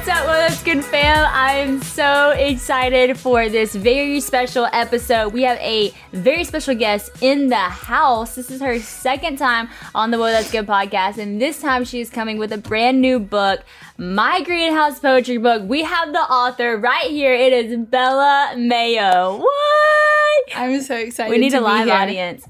What's up, What's Good fam? I'm so excited for this very special episode. We have a very special guest in the house. This is her second time on the Whoa That's Good podcast, and this time she is coming with a brand new book, my greenhouse poetry book. We have the author right here. It is Bella Mayo. What? I'm so excited. We need to a live audience.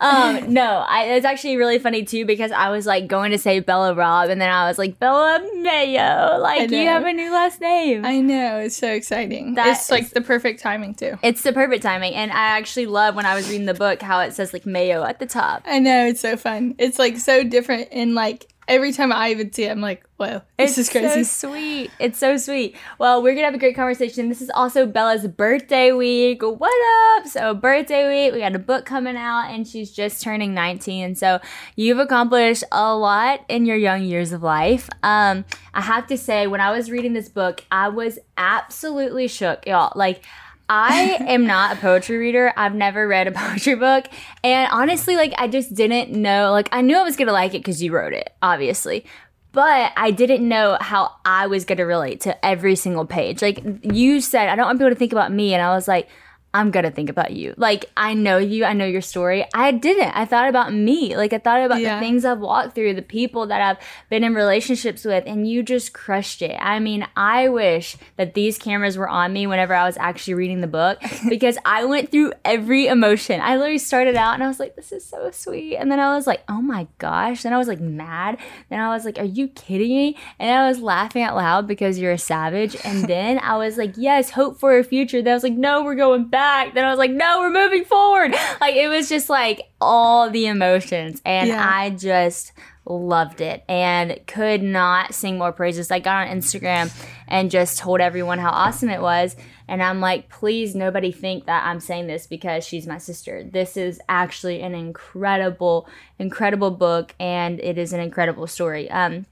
Um, no, I, it's actually really funny too because I was like going to say Bella Rob, and then I was like Bella Mayo. Like you have a new last name. I know it's so exciting. That it's like is- the perfect timing too. it's the perfect timing, and I actually love when I was reading the book how it says like Mayo at the top. I know it's so fun. It's like so different, in like every time I even see it, I'm like, whoa, this it's is crazy. so sweet. It's so sweet. Well, we're gonna have a great conversation. This is also Bella's birthday week. What up? So birthday week, we got a book coming out, and she's just turning 19. So you've accomplished a lot in your young years of life. Um, I have to say, when I was reading this book, I was absolutely shook, y'all. Like. I am not a poetry reader. I've never read a poetry book. And honestly, like, I just didn't know. Like, I knew I was going to like it because you wrote it, obviously. But I didn't know how I was going to relate to every single page. Like, you said, I don't want people to think about me. And I was like, I'm to think about you. Like, I know you. I know your story. I didn't. I thought about me. Like, I thought about Yeah. the things I've walked through, the people that I've been in relationships with, and you just crushed it. I mean, I wish that these cameras were on me whenever I was actually reading the book because I went through every emotion. I literally started out and I was like, this is so sweet. And then I was like, oh my gosh. Then I was like mad. Then I was like, are you kidding me? And I was laughing out loud because you're a savage. And then I was like, yes, hope for a future. Then I was like, no, we're going back. Then I was like, no, we're moving forward. Like, it was just like all the emotions. And Yeah. I just loved it and could not sing more praises. I got on Instagram and just told everyone how awesome it was. And I'm like, please, nobody think that I'm saying this because she's my sister. This is actually an incredible, incredible book, and it is an incredible story. Um,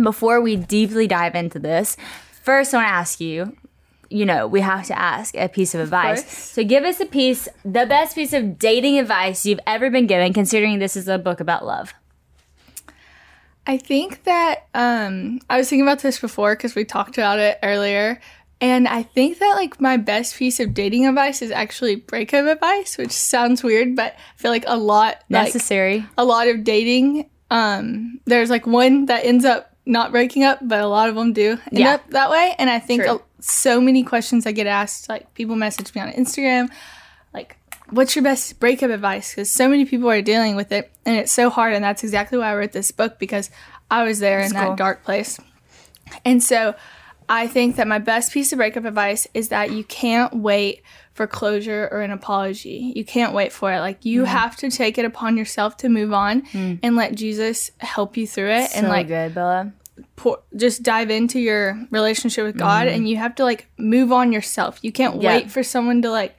before we deeply dive into this, first I want to ask you. You know, we have to ask a piece of advice. course. So, give us a piece, the best piece of dating advice you've ever been given, considering this is a book about love. I think that um, I was thinking about this before because we talked about it earlier. And I think that like my best piece of dating advice is actually breakup advice, which sounds weird, but I feel like a lot like, Necessary. a lot of dating um there's like one that ends up not breaking up but a lot of them do end Yeah. up that way and i think a, so many questions i get asked like people message me on instagram like what's your best breakup advice because so many people are dealing with it and it's so hard and that's exactly why i wrote this book because i was there in that dark place and so I think that my best piece of breakup advice is that you can't wait for closure or an apology. You can't wait for it. Like you Mm-hmm. have to take it upon yourself to move on and let Jesus help you through it and Mm. like good, Bella. Pour, just dive into your relationship with God and you have to like move on yourself. You can't Mm-hmm. Yeah. wait for someone to like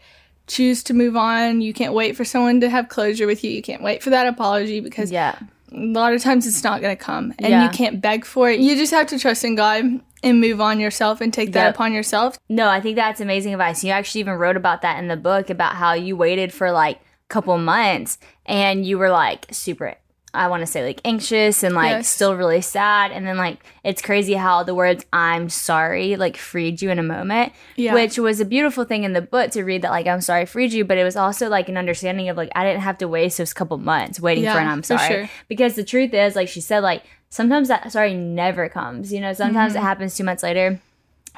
choose to move on. You can't wait for someone to have closure with you. You can't wait for that apology because Yeah. a lot of times it's not going to come and Yeah. you can't beg for it. You just have to trust in God and move on yourself and take that Yep. upon yourself. No, I think that's amazing advice. You actually even wrote about that in the book about how you waited for like a couple months and you were like super I want to say like anxious and like Yes. still really sad and then like it's crazy how the words I'm sorry like freed you in a moment Yeah. which was a beautiful thing in the book to read that like I'm sorry freed you but it was also like an understanding of like I didn't have to waste those couple months waiting for an I'm for sorry sure. because the truth is like she said like sometimes that sorry never comes you know sometimes Mm-hmm. it happens two months later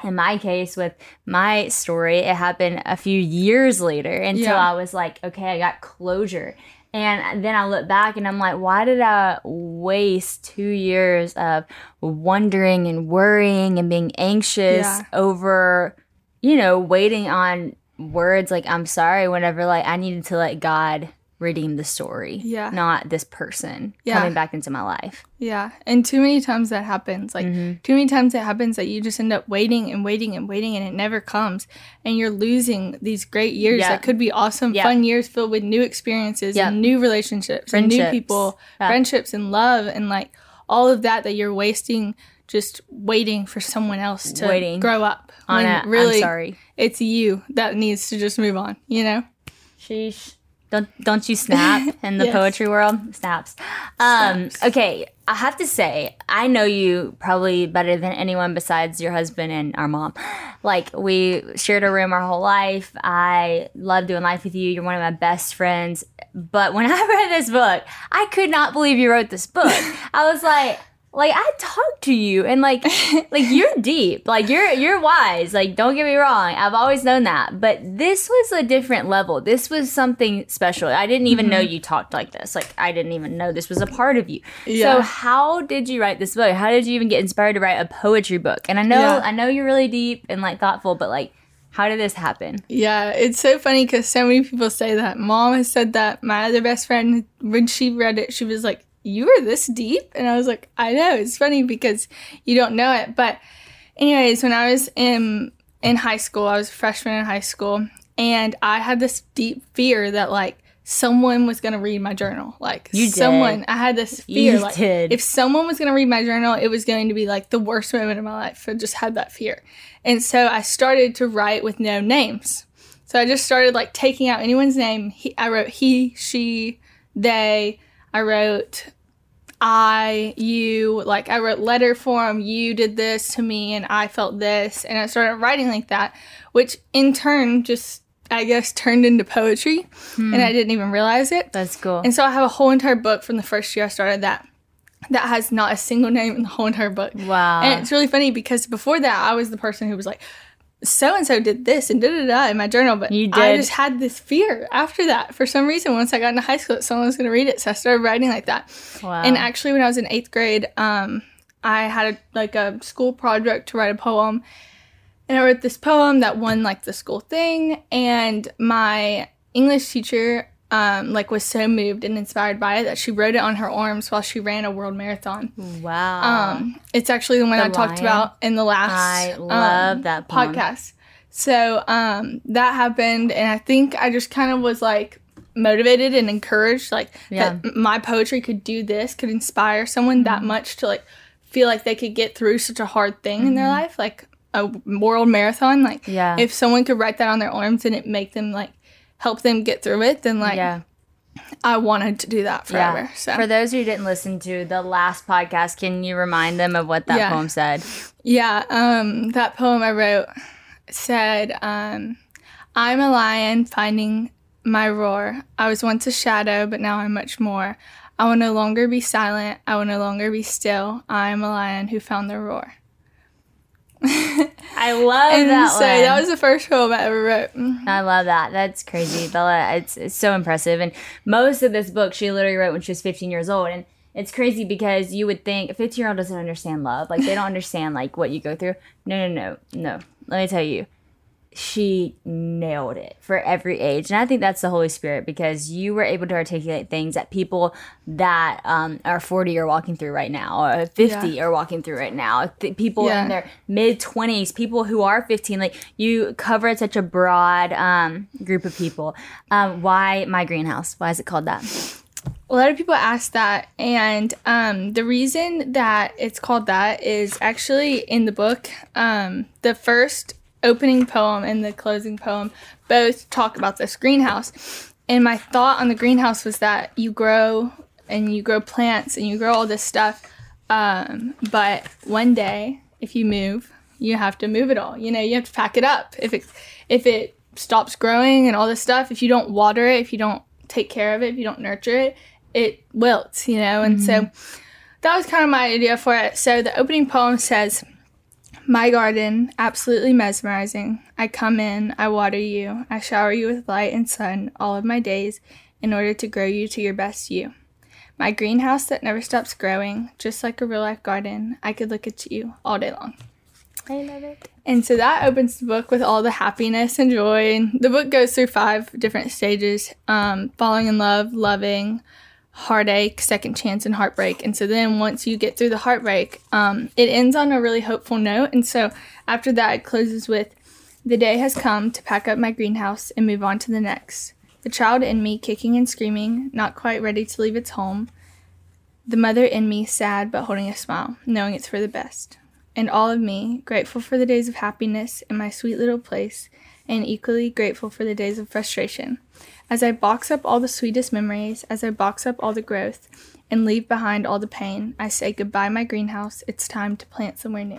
in my case with my story it happened a few years later until Yeah. i was like okay i got closure and then i look back and i'm like why did i waste two years of wondering and worrying and being anxious Yeah. over you know waiting on words like i'm sorry whenever like i needed to let god redeem the story Yeah. not this person Yeah. coming back into my life Yeah. And too many times that happens. Like Mm-hmm. too many times it happens that you just end up waiting and waiting and waiting and it never comes. And you're losing these great years Yeah. that could be awesome, Yeah. fun years filled with new experiences Yeah. and new relationships and new people, Yeah. friendships and love and like all of that that you're wasting just waiting for someone else to Waiting. grow up. on When it really i'm sorry it's you that needs to just move on, you know? sheesh Don't don't you snap in the Yes. poetry world? Snaps. Um, okay, I have to say, I know you probably better than anyone besides your husband and our mom. Like we shared a room our whole life. I love doing life with you. You're one of my best friends. But when I read this book, I could not believe you wrote this book. I was like, like I talked to you and like like you're deep. Like you're you're wise. Like don't get me wrong. I've always known that. But this was a different level. This was something special. I didn't even know mm-hmm. you talked like this. Like I didn't even know this was a part of you. Yeah. So how did you write this book? How did you even get inspired to write a poetry book? And I know Yeah. I know you're really deep and like thoughtful, but like how did this happen? Yeah, it's so funny because so many people say that. Mom has said that. My other best friend, when she read it, she was like, You were this deep? And I was like, I know. It's funny because you don't know it. But, anyways, when I was in, in high school, I was a freshman in high school, and I had this deep fear that, like, someone was going to read my journal. Like, You did. someone, I had this fear. You like, did. if someone was going to read my journal, it was going to be like the worst moment of my life. I just had that fear. And so I started to write with no names. So I just started like taking out anyone's name. He, I wrote he, she, they. I wrote I, you. Like I wrote letter form. You did this to me, and I felt this, and I started writing like that, which in turn just I guess turned into poetry, and I hmm. didn't even realize it. That's cool. And so I have a whole entire book from the first year I started that that has not a single name in the whole entire book. wow. And it's really funny because before that, I was the person who was like, so and so did this and da da da in my journal. But You did. I just had this fear after that. For some reason, once I got into high school, that someone was going to read it. So I started writing like that. wow. And actually, when I was in eighth grade, um, I had a, like a school project to write a poem. And I wrote this poem that won like the school thing. And my English teacher um, like was so moved and inspired by it that she wrote it on her arms while she ran a world marathon. wow. Um, it's actually the one The I talked about in the last I love um, that poem. podcast. So um, that happened, and I think I just kind of was like motivated and encouraged, like Yeah. that my poetry could do this, could inspire someone that Mm-hmm. much to like feel like they could get through such a hard thing in Mm-hmm. their life, like a world marathon. Like Yeah. if someone could write that on their arms and it make them like help them get through it, then like yeah. I wanted to do that forever. Yeah. So For those who didn't listen to the last podcast, can you remind them of what that Yeah. poem said? Yeah, um, that poem I wrote said, um, I'm a lion finding my roar. I was once a shadow, but now I'm much more. I will no longer be silent. I will no longer be still. I am a lion who found the roar. I love And that so one. that was the first poem I ever wrote. Mm-hmm. I love that. That's crazy, Bella. It's, it's so impressive. And most of this book she literally wrote when she was 15 years old. And it's crazy because you would think a 15 year old doesn't understand love. Like they don't understand like what you go through. No, no, no, no. Let me tell you, she nailed it for every age. And I think that's the Holy Spirit because you were able to articulate things that people that um, are 40 are walking through right now, or 50 are walking through right now. Th- people Yeah. in their mid 20s, people who are 15, like you cover such a broad um, group of people. Um, why my greenhouse? Why is it called that? A lot of people ask that, and um, the reason that it's called that is actually in the book. Um, the first opening poem and the closing poem both talk about this greenhouse. And my thought on the greenhouse was that you grow and you grow plants and you grow all this stuff, um, but one day if you move, you have to move it all. You know, you have to pack it up. If it if it stops growing and all this stuff, if you don't water it, if you don't take care of it, if you don't nurture it, it wilts, you know? And so that was kind of my idea for it. So the opening poem says, My garden, absolutely mesmerizing. I come in, I water you, I shower you with light and sun all of my days in order to grow you to your best you. My greenhouse that never stops growing, just like a real life garden, I could look at you all day long. I love it. And so that opens the book with all the happiness and joy. And the book goes through five different stages um, falling in love, loving, heartache, second chance, and heartbreak. And so then once you get through the heartbreak, um, it ends on a really hopeful note. And so after that, it closes with The day has come to pack up my greenhouse and move on to the next. The child in me kicking and screaming, not quite ready to leave its home. The mother in me sad but holding a smile, knowing it's for the best. and all of me, grateful for the days of happiness in my sweet little place, and equally grateful for the days of frustration. As I box up all the sweetest memories, as I box up all the growth, and leave behind all the pain, I say goodbye, my greenhouse. It's time to plant somewhere new.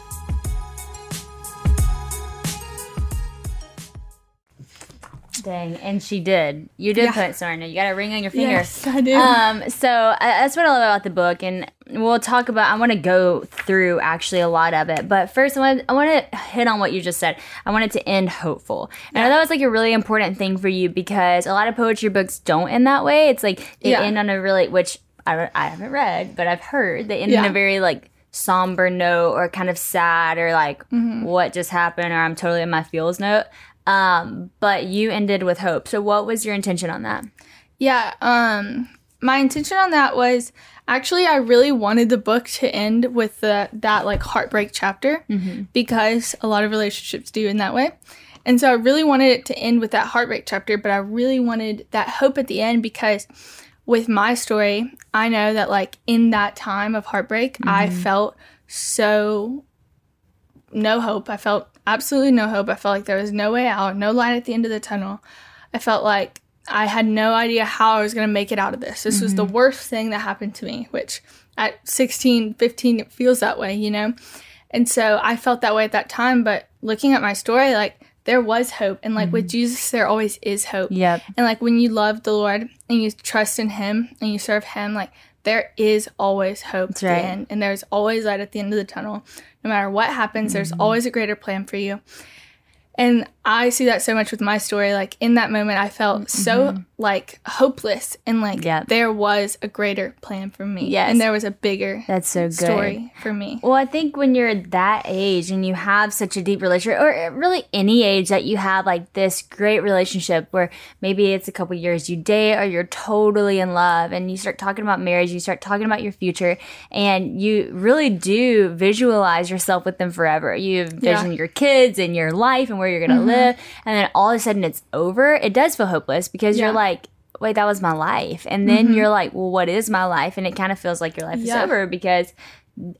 Dang, and she did. You did yeah. put Sarna. You got a ring on your finger. Yes, I do. Um, so uh, that's what I love about the book, and we'll talk about. I want to go through actually a lot of it, but first, I want I want to hit on what you just said. I wanted to end hopeful, and yeah. that was like a really important thing for you because a lot of poetry books don't end that way. It's like they yeah. end on a really, which I I haven't read, but I've heard they end yeah. in a very like somber note or kind of sad or like mm-hmm. what just happened or I'm totally in my feels note. Um, but you ended with hope. So what was your intention on that? Yeah, um my intention on that was actually I really wanted the book to end with the that like heartbreak chapter mm-hmm. because a lot of relationships do in that way. And so I really wanted it to end with that heartbreak chapter, but I really wanted that hope at the end because with my story, I know that like in that time of heartbreak, mm-hmm. I felt so no hope. I felt absolutely no hope. I felt like there was no way out, no light at the end of the tunnel. I felt like I had no idea how I was going to make it out of this. This mm-hmm. was the mm-hmm. worst thing that happened to me, which at 16, 15, it feels that way, you know? And so I felt that way at that time. But looking at my story, like, there was hope. And like mm-hmm. with Jesus, there always is hope. Yep. And like when you love the Lord and you trust in Him and you serve Him, like there is always hope That's right. end, and there's always light at the end of the tunnel. No matter what happens, mm-hmm. there's always a greater plan for you. And I see that so much with my story. Like in that moment, I felt mm-hmm. so like hopeless and like yep. there was a greater plan for me. Yes. And there was a bigger That's so good. story for me. Well, I think when you're that age and you have such a deep relationship, or really any age that you have like this great relationship where maybe it's a couple years you date or you're totally in love and you start talking about marriage, you start talking about your future, and you really do visualize yourself with them forever. You envision yeah. your kids and your life and where you're going to mm-hmm. live and then all of a sudden it's over, it does feel hopeless because yeah. you're like, wait, that was my life. And then mm-hmm. you're like, well, what is my life? And it kind of feels like your life yeah. is over because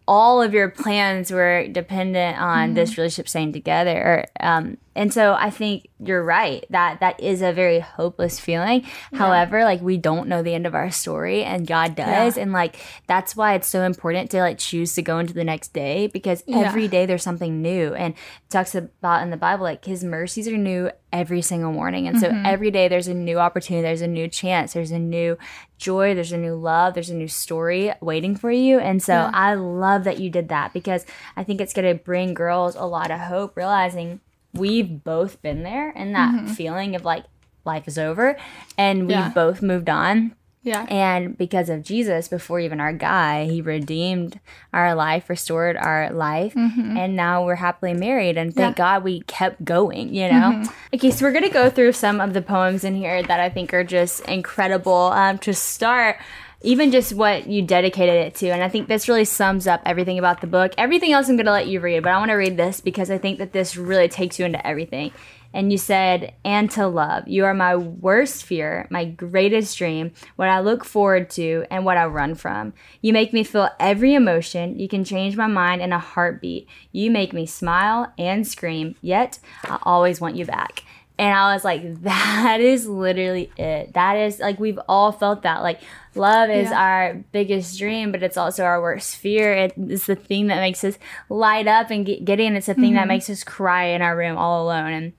all of your plans were dependent on mm-hmm. this relationship staying together. Um, and so I think you're right that that is a very hopeless feeling. Yeah. However, like we don't know the end of our story and God does. Yeah. And like that's why it's so important to like choose to go into the next day because yeah. every day there's something new. And talks about in the Bible, like his mercies are new every single morning. And so mm-hmm. every day there's a new opportunity, there's a new chance, there's a new joy, there's a new love, there's a new story waiting for you. And so I love that you did that because I think it's going to bring girls a lot of hope, realizing we've both been there and that mm-hmm. feeling of like life is over and we've Yeah. both moved on. Yeah. And because of Jesus, before even our guy, he redeemed our life, restored our life, and now we're happily married. And thank God we kept going, you know? Okay, so we're going to go through some of the poems in here that I think are just incredible. Um, to start, even just what you dedicated it to. And I think this really sums up everything about the book. Everything else I'm going to let you read, but I want to read this because I think that this really takes you into everything. And you said, and to love. You are my worst fear, my greatest dream, what I look forward to, and what I run from. You make me feel every emotion. You can change my mind in a heartbeat. You make me smile and scream, yet I always want you back. And I was like, that is literally it. That is like, we've all felt that. Like, love is Yeah. our biggest dream, but it's also our worst fear. It is the thing that makes us light up and get, get in. It's the thing that mm-hmm. makes us cry in our room all alone. And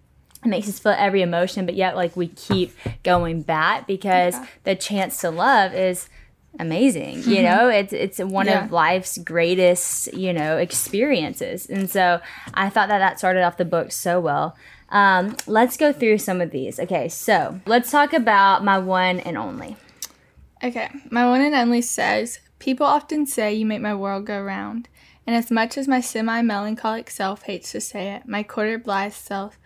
it makes us feel every emotion, but yet, like, we keep going back because the chance to love is amazing you know? It's it's one Yeah. of life's greatest you know experiences. And so i thought that that started off the book so well. Um, let's go through some of these. Okay so let's talk about my one and only. Okay, my one and only says, People often say you make my world go round. And as much as my semi melancholic self hates to say it, my quarter blithe self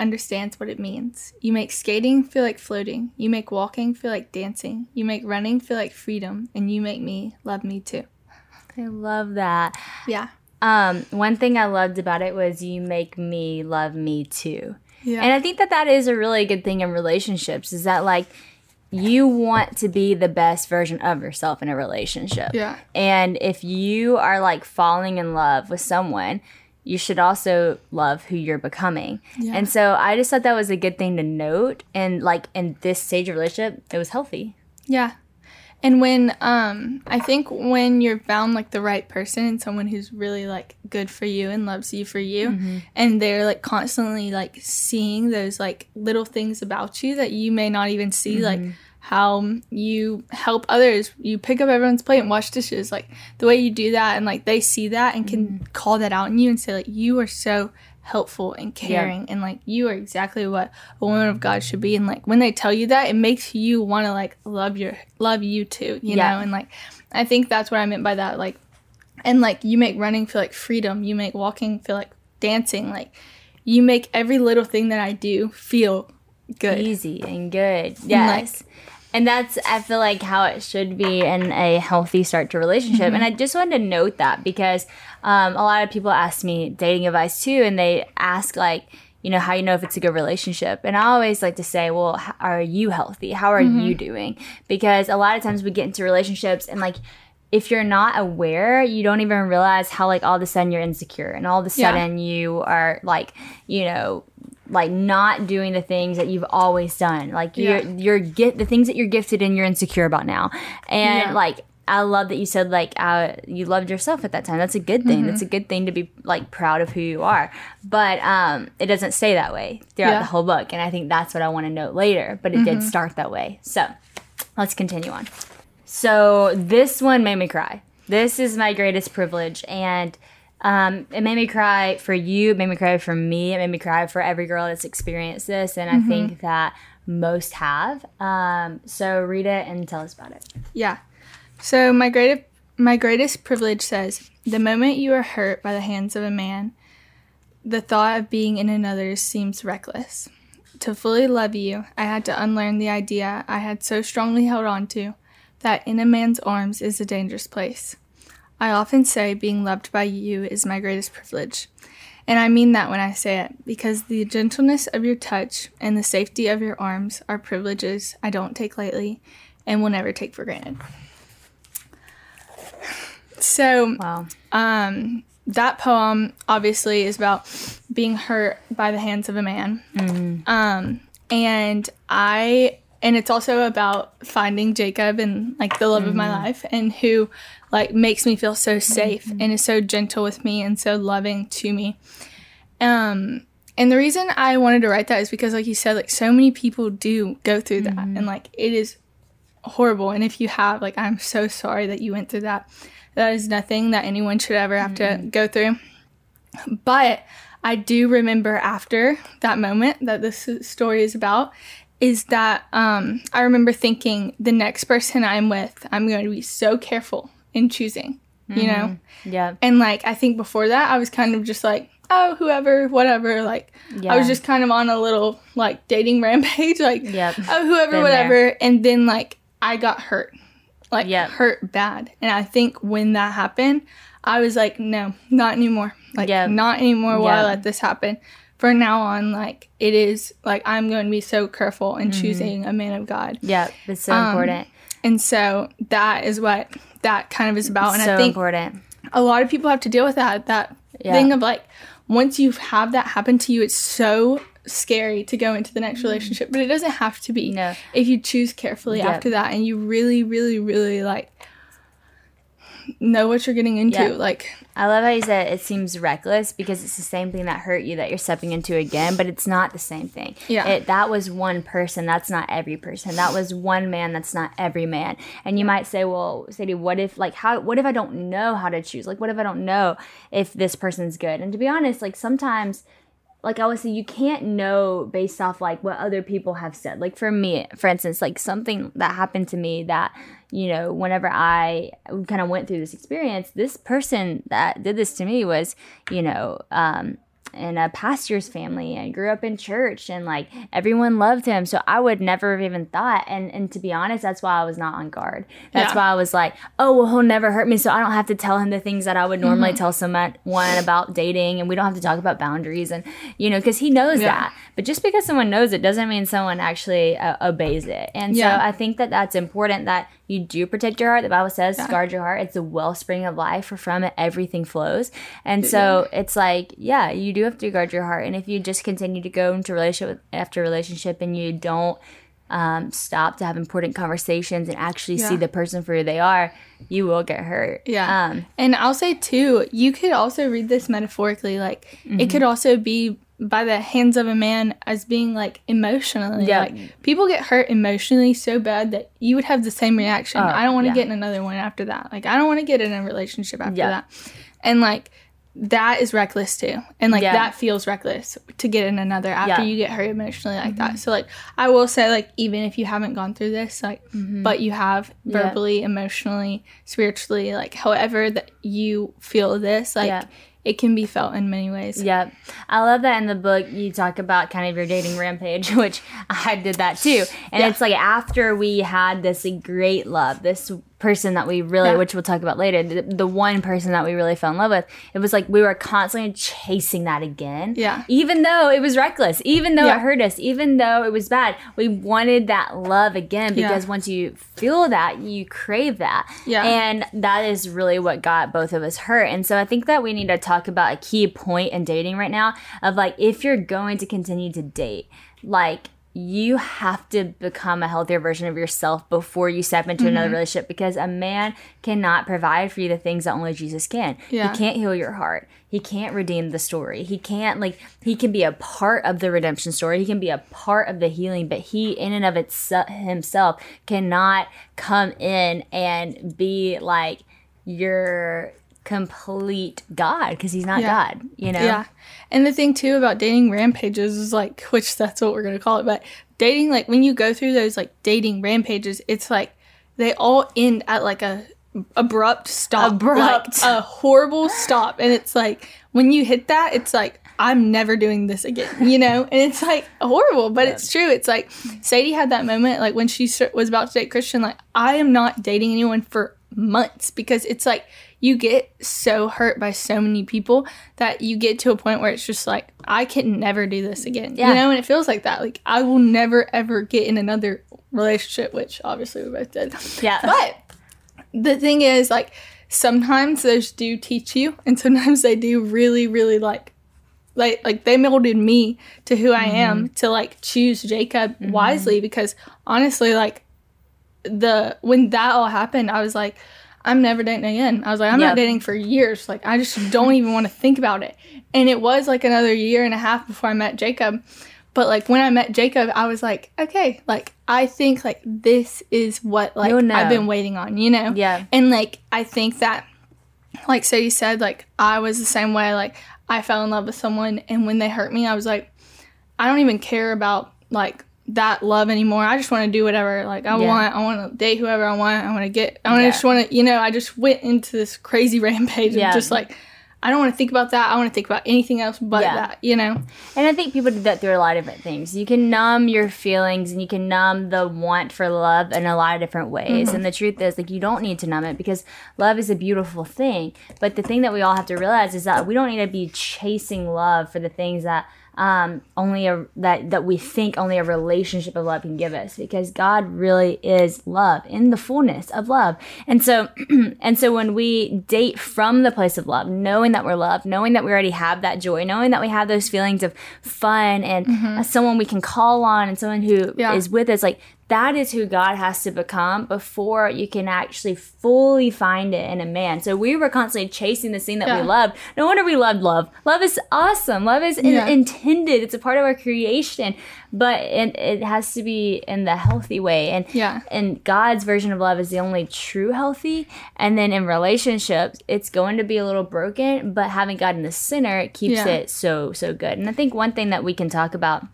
understands what it means. You make skating feel like floating. You make walking feel like dancing. You make running feel like freedom. And you make me love me too. i love that Yeah. um, one thing i loved about it was you make me love me too Yeah. And I think that that is a really good thing in relationships is that like you want to be the best version of yourself in a relationship. Yeah. And if you are like falling in love with someone, you should also love who you're becoming. Yeah. And so I just thought that was a good thing to note and like in this stage of relationship, it was healthy. Yeah. And when um I think when you're found like the right person and someone who's really like good for you and loves you for you and they're like constantly like seeing those like little things about you that you may not even see like how you help others. You pick up everyone's plate and wash dishes. Like the way you do that and like they see that and can mm. call that out in you and say like you are so helpful and caring and like you are exactly what a woman of God should be. And like when they tell you that it makes you want to like love your love you too you Yeah. know? And like I think that's what I meant by that like and like you make running feel like freedom. You make walking feel like dancing. Like you make every little thing that I do feel good. Easy and good. Yes. and that's I feel like how it should be in a healthy start to relationship. And I just wanted to note that because um, a lot of people ask me dating advice too, and they ask like, you know, how you know if it's a good relationship. And I always like to say, well, h- are you healthy? How are you doing? Because a lot of times we get into relationships and like if you're not aware, you don't even realize how like all of a sudden you're insecure and all of a Yeah. sudden you are like, you know, like not doing the things that you've always done. Like you're Yeah. you're get the things that you're gifted in you're insecure about now. And Yeah. like I love that you said like uh, you loved yourself at that time. That's a good thing. Mm-hmm. That's a good thing to be like proud of who you are. But um, it doesn't stay that way throughout Yeah. Mm-hmm. the whole book, and I think that's what I want to note later. But it did start that way. So let's continue on. So this one made me cry. This is my greatest privilege, and um, it made me cry for you. It made me cry for me. It made me cry for every girl that's experienced this, and I think that most have. Um, so read it and tell us about it. Yeah. So my greatest my greatest privilege says, the moment you are hurt by the hands of a man, the thought of being in another's seems reckless. To fully love you, I had to unlearn the idea I had so strongly held on to that in a man's arms is a dangerous place. I often say being loved by you is my greatest privilege. And I mean that when I say it, because the gentleness of your touch and the safety of your arms are privileges I don't take lightly and will never take for granted. So, Wow. um, that poem obviously is about being hurt by the hands of a man. Um, and I, and it's also about finding Jacob and like the love of my mm-hmm. life and who like makes me feel so mm-hmm. safe and is so gentle with me and so loving to me. Um, and the reason I wanted to write that is because, like you said, like so many people do go through that, mm-hmm. and like it is horrible. And if you have, like, I'm so sorry that you went through that. That is nothing that anyone should ever have to go through. But I do remember after that moment that this story is about is that um, I remember thinking the next person I'm with, I'm going to be so careful in choosing, you know? Yeah. And like, I think before that, I was kind of just like, oh, whoever, whatever. Like, I was just kind of on a little like dating rampage, like, Yep. oh, whoever, Been whatever. And then like, I got hurt, like, Yep. hurt bad. And I think when that happened, I was like, no, not anymore. Like, Yep. not anymore while I let this happen. From now on, like, it is like, I'm going to be so careful in Mm-hmm. choosing a man of God. Yeah. It's so Um, important. And so that is what that kind of is about. and so I think important. a lot of people have to deal with that that Yeah. thing of like once you have that happen to you it's so scary to go into the next relationship but it doesn't have to be Mm. No. if you choose carefully Yep. after that and you really really really like know what you're getting into Yeah. like I love how you said it seems reckless because it's the same thing that hurt you that you're stepping into again, but it's not the same thing. Yeah. It, that was one person. That's not every person. That was one man. That's not every man. And you might say, well, Sadie, what if, like, how, what if I don't know how to choose? Like, what if I don't know if this person's good? And to be honest, like, sometimes, like I would say, you can't know based off like what other people have said. Like for me, for instance, like something that happened to me that you know, whenever I kind of went through this experience, this person that did this to me was, you know, um, in a pastor's family and grew up in church and like everyone loved him. So I would never have even thought. And and to be honest, that's why I was not on guard. That's Yeah. why I was like, oh well, he'll never hurt me, so I don't have to tell him the things that I would normally Mm-hmm. tell someone about dating, and we don't have to talk about boundaries and you know because he knows Yeah. that. But just because someone knows it doesn't mean someone actually uh, obeys it. And Yeah. so I think that that's important that you do protect your heart. The Bible says, guard your heart. It's the wellspring of life, for from it everything flows. And so it's like, yeah, you do have to guard your heart. And if you just continue to go into relationship after relationship and you don't um, stop to have important conversations and actually see the person for who they are, you will get hurt. Yeah. Um, And I'll say too, you could also read this metaphorically. Like Mm-hmm. it could also be by the hands of a man as being like emotionally. Yeah. Like people get hurt emotionally so bad that you would have the same reaction. Oh, I don't want to yeah. get in another one after that. Like I don't want to get in a relationship after Yeah. that. And like that is reckless too. And like Yeah. that feels reckless to get in another after Yeah. Mm-hmm. you get hurt emotionally like that. So like I will say like even if you haven't gone through this, like but you have Mm-hmm. Yeah. verbally, emotionally, spiritually, like however that you feel this, like it can be felt in many ways. Yep. I love that in the book you talk about kind of your dating rampage, which I did that too. And Yeah. it's like after we had this great love, this person that we really, Yeah. which we'll talk about later, the, the one person that we really fell in love with, it was like we were constantly chasing that again. Yeah. Even though it was reckless, even though Yeah. it hurt us, even though it was bad, we wanted that love again Yeah. because once you feel that, you crave that. Yeah. And that is really what got both of us hurt. And so I think that we need to talk about a key point in dating right now of like if you're going to continue to date, like you have to become a healthier version of yourself before you step into another Mm-hmm. relationship because a man cannot provide for you the things that only Jesus can. Yeah. He can't heal your heart. He can't redeem the story. He can't like he can be a part of the redemption story. He can be a part of the healing, but he in and of itself himself cannot come in and be like your complete God because he's not Yeah. God, you know? Yeah. And the thing too about dating rampages is like, which that's what we're going to call it, but dating, like when you go through those like dating rampages, it's like they all end at like a abrupt stop. Abrupt. Like, a horrible stop. And it's like, when you hit that, it's like, I'm never doing this again, you know? And it's like horrible, but it's true. It's like Sadie had that moment, like when she was about to date Christian, like, I am not dating anyone for months because it's like you get so hurt by so many people that you get to a point where it's just like I can never do this again. Yeah. You know, and it feels like that. Like I will never ever get in another relationship, which obviously we both did. Yeah. But the thing is like sometimes those do teach you and sometimes they do really, really like like like they molded me to who I am mm-hmm. to like choose Jacob mm-hmm. wisely because honestly like the when that all happened, I was like, I'm never dating again. I was like, I'm Yep. not dating for years. Like, I just don't even want to think about it. And it was like another year and a half before I met Jacob. But like when I met Jacob, I was like, okay, like I think like this is what like You'll. I've been waiting on, you know? Yeah. And like I think that like so you said, like I was the same way, like I fell in love with someone and when they hurt me, I was like, I don't even care about like that love anymore. I just want to do whatever like I Yeah. want. I want to date whoever I want. I want to get. I Yeah. just want to. You know. I just went into this crazy rampage Yeah. of just like I don't want to think about that. I want to think about anything else but Yeah. that. You know. And I think people do that through a lot of different things. You can numb your feelings and you can numb the want for love in a lot of different ways. Mm-hmm. And the truth is, like, you don't need to numb it because love is a beautiful thing. But the thing that we all have to realize is that we don't need to be chasing love for the things that um, only a that that we think only a relationship of love can give us because God really is love in the fullness of love. And so and so when we date from the place of love, knowing that we're loved, knowing that we already have that joy, knowing that we have those feelings of fun and uh, someone we can call on and someone who is Yeah. with us, like that is who God has to become before you can actually fully find it in a man. So we were constantly chasing the thing that Yeah. we loved. No wonder we loved love. Love is awesome. Love is in- intended. It's a part of our creation, but it, it has to be in the healthy way. And Yeah. and God's version of love is the only true healthy. And then in relationships, it's going to be a little broken, but having God in the center it keeps Yeah. it so so good. And I think one thing that we can talk about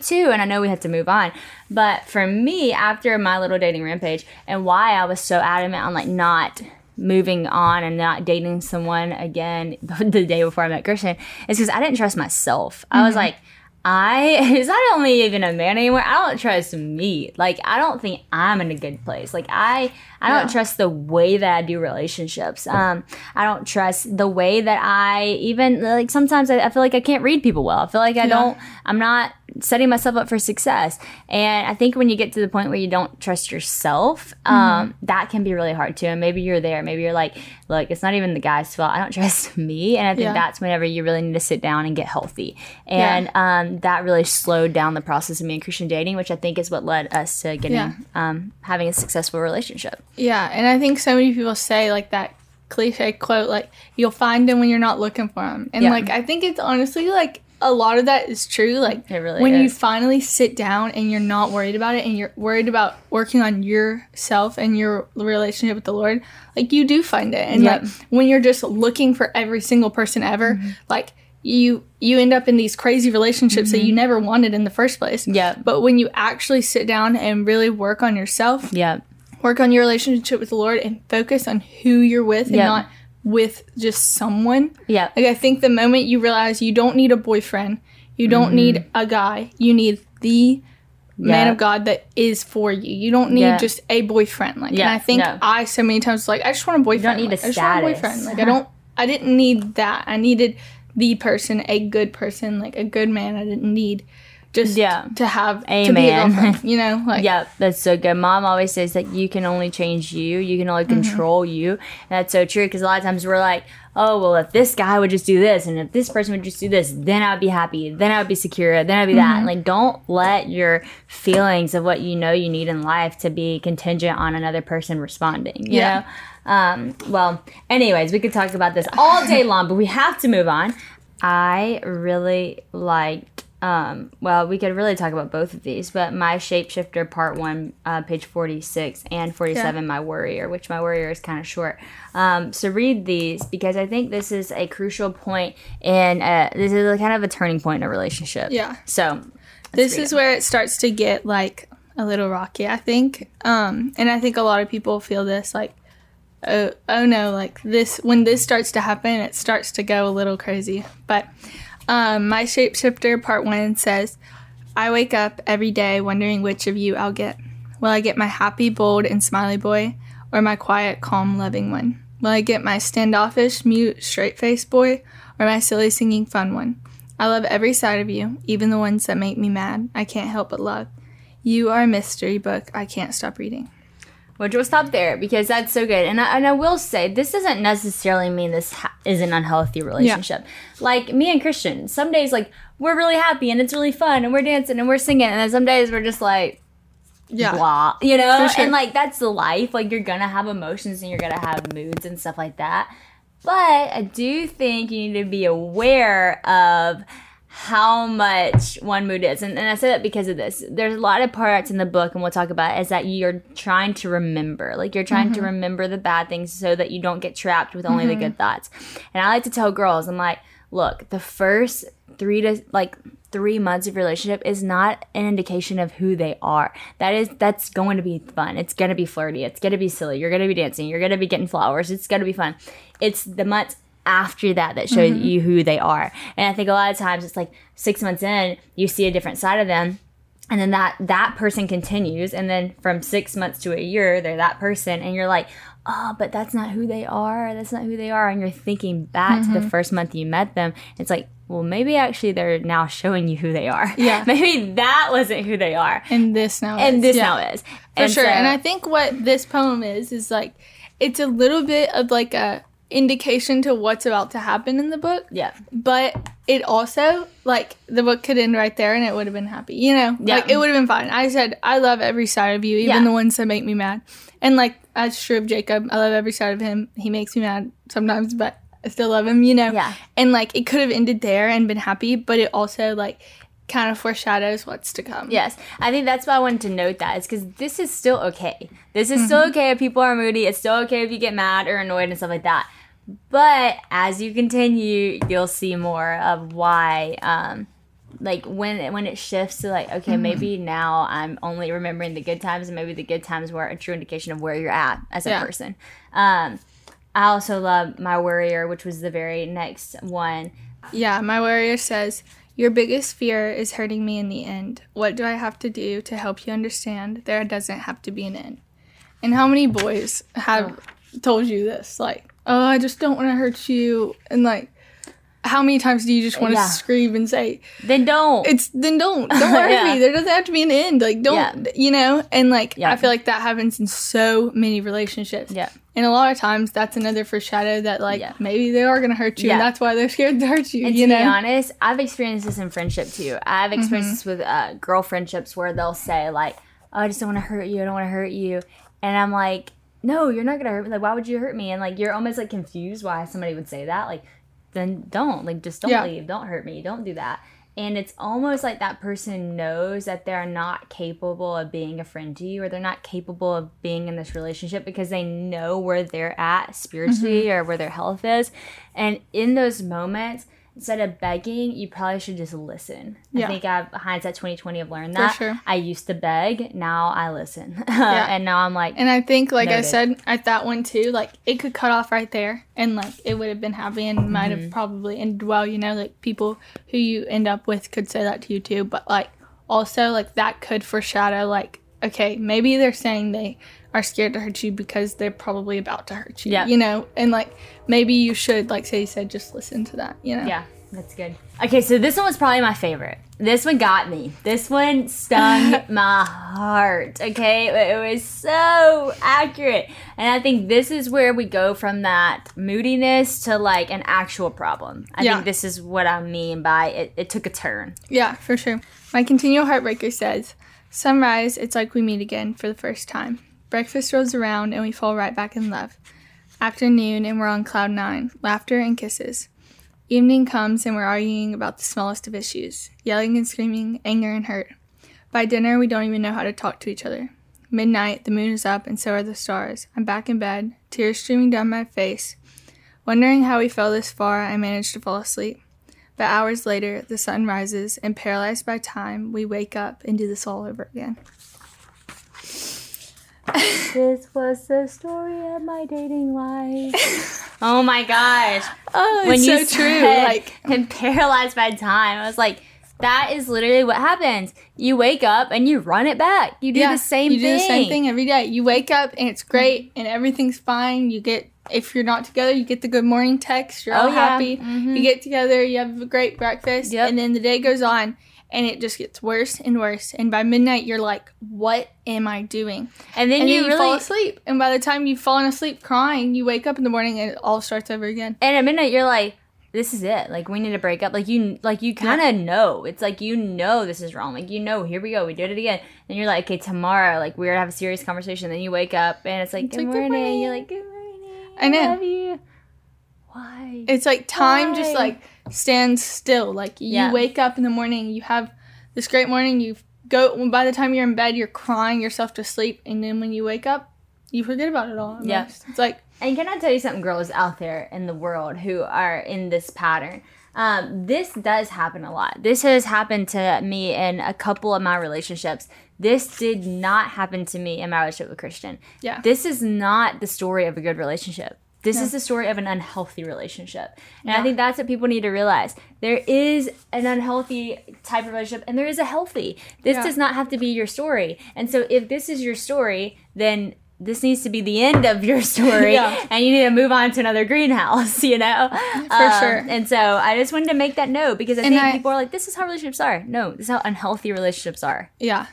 too, and I know we have to move on, but for me, after my little dating rampage, and why I was so adamant on like not moving on and not dating someone again the day before I met Christian, is because I didn't trust myself. I was mm-hmm. like, I is not only even a man anymore. I don't trust me. Like I don't think I'm in a good place. Like I I don't trust the way that I do relationships. Um, I don't trust the way that I even like. Sometimes I, I feel like I can't read people well. I feel like I don't. I'm not setting myself up for success. And I think when you get to the point where you don't trust yourself, um, that can be really hard too. And maybe you're there. Maybe you're like, look, it's not even the guy's fault. I don't trust me. And I think Yeah. that's whenever you really need to sit down and get healthy. And um, that really slowed down the process of me and Christian dating, which I think is what led us to getting Yeah. um, having a successful relationship. Yeah, and I think so many people say like that cliche quote, like you'll find them when you're not looking for them, and Yeah. like I think it's honestly like a lot of that is true. Like It really when you finally sit down and you're not worried about it, and you're worried about working on yourself and your relationship with the Lord, like you do find it. And Yep. like when you're just looking for every single person ever, Mm-hmm. like you you end up in these crazy relationships that you never wanted in the first place. Mm-hmm. But when you actually sit down and really work on yourself, Yeah. Work on your relationship with the Lord and focus on who you're with and not with just someone. Yeah. Like I think the moment you realize you don't need a boyfriend, you don't mm-hmm. need a guy, you need the man of God that is for you. You don't need Yeah. just a boyfriend. Like Yeah, and I think no. I so many times was like I just want a boyfriend. need Like, a I just want a status. boyfriend. Like I don't I didn't need that. I needed the person, a good person, like a good man. I didn't need just Yeah. to have to be a Amen. girlfriend. You know, like Yep, that's so good. Mom always says that you can only change you, you can only Mm-hmm. control you. And that's so true because a lot of times we're like, oh, well, if this guy would just do this and if this person would just do this, then I'd be happy, then I would be secure, then I'd be that. Mm-hmm. Like, don't let your feelings of what you know you need in life to be contingent on another person responding, you Yeah. know? Um, well, anyways, we could talk about this all day long, but we have to move on. I really liked. Um, well, we could really talk about both of these, but my shapeshifter part one, uh, page forty six and forty seven, my warrior, which my warrior is kind of short. Um, so read these because I think this is a crucial and uh, this is a kind of a turning point in a relationship. Yeah. So this is where it starts to get like a little rocky i think um and i think a lot of people feel this like oh, oh no like this when this starts to happen it starts to go a little crazy but um my shapeshifter part one says i wake up every day wondering which of you i'll get will i get my happy bold and smiley boy or my quiet calm loving one will i get my standoffish mute straight faced boy or my silly singing fun one I love every side of you, even the ones that make me mad. I can't help but love. You are a mystery book I can't stop reading. Which we'll stop there because that's so good. And I, and I will say, this doesn't necessarily mean this ha- is an unhealthy relationship. Like me and Christian, some days, like, we're really happy and it's really fun and we're dancing and we're singing. And then some days we're just like, Yeah. blah, you know? Sure. And like that's the life. Like you're gonna have emotions and you're gonna have moods and stuff like that. But I do think you need to be aware of how much one mood is. And, and I say that because of this. There's a lot of parts in the book, and we'll talk about it, is that you're trying to remember. Like you're trying to mm-hmm. remember the bad things so that you don't get trapped with only the mm-hmm. good thoughts. And I like to tell girls, I'm like, look, the first three to like three months of relationship is not an indication of who they are. That is that's going to be fun. It's gonna be flirty. It's gonna be silly. You're gonna be dancing. You're gonna be getting flowers. It's gonna be fun. It's the months after that that show mm-hmm. you who they are. And I think a lot of times it's like six months in, you see a different side of them. And then that that person continues, and then from six months to a year, they're that person, and you're like, oh, but that's not who they are. That's not who they are. And you're thinking back to the mm-hmm. first month you met them. It's like, well, maybe actually they're now showing you who they are. Yeah. maybe that wasn't who they are, And this now and is. this Yeah. now is For sure. so- and I think what this poem is is like it's a little bit of like a indication to what's about to happen in the book. yeah, But it also like the book could end right there and it would have been happy. You know? Yeah. Like it would have been fine. I said I love every side of you, even Yeah. the ones that make me mad. And like that's true of Jacob. I love every side of him. He makes me mad sometimes, but I still love him, you know? Yeah. And like it could have ended there and been happy, but it also like kind of foreshadows what's to come. Yes, I think that's why I wanted to note that is because this is still okay. This is still okay if people are moody. It's still okay if you get mad or annoyed and stuff like that. But as you continue, you'll see more of why, um, like when when it shifts to like, okay, maybe now I'm only remembering the good times, and maybe the good times were a true indication of where you're at as a Yeah. person. Um, I also love my warrior, which was the very next one. Yeah, my warrior says, Your biggest fear is hurting me in the end. What do I have to do to help you understand there doesn't have to be an end? And how many boys have oh. told you this? Like, oh, I just don't want to hurt you. And like, how many times do you just want to Yeah. scream and say, Then don't. it's then don't don't hurt Yeah. me. There doesn't have to be an end. Like don't you know? And like Yeah. I feel like that happens in so many relationships. Yeah. And a lot of times that's another foreshadow that like Yeah. maybe they are gonna hurt you and that's why they're scared to hurt you. And you to know? be honest, I've experienced this in friendship too. I've Mm-hmm. experienced this with uh, girl friendships where they'll say like, oh, "I just don't want to hurt you. I don't want to hurt you," and I'm like, "No, you're not gonna hurt me. Like, why would you hurt me?" And like, you're almost like confused why somebody would say that. Like, then don't like just don't Yeah. leave. Don't hurt me. Don't do that. And it's almost like that person knows that they're not capable of being a friend to you or they're not capable of being in this relationship because they know where they're at spiritually Mm-hmm. or where their health is. And in those moments, instead of begging, you probably should just listen. Yeah. I think I've hindsight 2020 I've learned that. sure. I used to beg, now I listen. Yeah. and now I'm like, And I think, like I said at that one too, like it could cut off right there, and like it would have been happy and might Mm-hmm. have probably and well. You know, like people who you end up with could say that to you too, but like also like that could foreshadow like okay, maybe they're saying they are scared to hurt you because they're probably about to hurt you. Yeah. You know, and like maybe you should, like say you said, just listen to that. You know. Yeah, that's good. Okay, so this one was probably my favorite. This one got me. This one stung my heart. Okay, it was so accurate. And I think this is where we go from that moodiness to like an actual problem. I Yeah. think this is what I mean by it, it took a turn. Yeah, for sure. My continual heartbreaker says, Sunrise, it's like we meet again for the first time. Breakfast rolls around and we fall right back in love. Afternoon and we're on cloud nine, laughter and kisses. Evening comes and we're arguing about the smallest of issues, yelling and screaming, anger and hurt. By dinner, we don't even know how to talk to each other. Midnight, the moon is up and so are the stars. I'm back in bed, tears streaming down my face. Wondering how we fell this far, I managed to fall asleep. But hours later, the sun rises, and paralyzed by time, we wake up and do this all over again. This was the story of my dating life. oh my gosh. Oh, when it's you so true. Like, and paralyzed by time. I was like, that is literally what happens. You wake up and you run it back. You do yeah, the same you thing. do the same thing every day. You wake up and it's great, and everything's fine. You get, if you're not together, you get the good morning text. You're all Oh, yeah. happy. Mhm. You get together. You have a great breakfast, Yep. and then the day goes on. And it just gets worse and worse. And by midnight, you're like, "What am I doing?" And then And you then you fall asleep. And by the time you've fallen asleep crying, you wake up in the morning and it all starts over again. and at midnight you're like, this is it. Like we need to break up. Like you like you kind of know. It's like you know this is wrong. Like you know, here we go. We did it again. And you're like, okay, tomorrow, like we're gonna have a serious conversation. Then you wake up and it's like, It's good, like, good morning. You're like, good morning. I know. love you. Why? It's like time just like stands still. Like you Yeah. wake up in the morning, you have this great morning, you go by the time you're in bed, you're crying yourself to sleep, and then when you wake up, you forget about it all. Yeah. It's like And can I tell you something, girls out there in the world who are in this pattern? Um, this does happen a lot. This has happened to me in a couple of my relationships. This did not happen to me in my relationship with Christian. Yeah. This is not the story of a good relationship. This is the story of an unhealthy relationship. And I think that's what people need to realize. There is an unhealthy type of relationship and there is a healthy. This Yeah. does not have to be your story. And so if this is your story, then this needs to be the end of your story Yeah. and you need to move on to another greenhouse, you know? For um, sure. And so I just wanted to make that note because I And think I- people are like, this is how relationships are. No, this is how unhealthy relationships are. Yeah.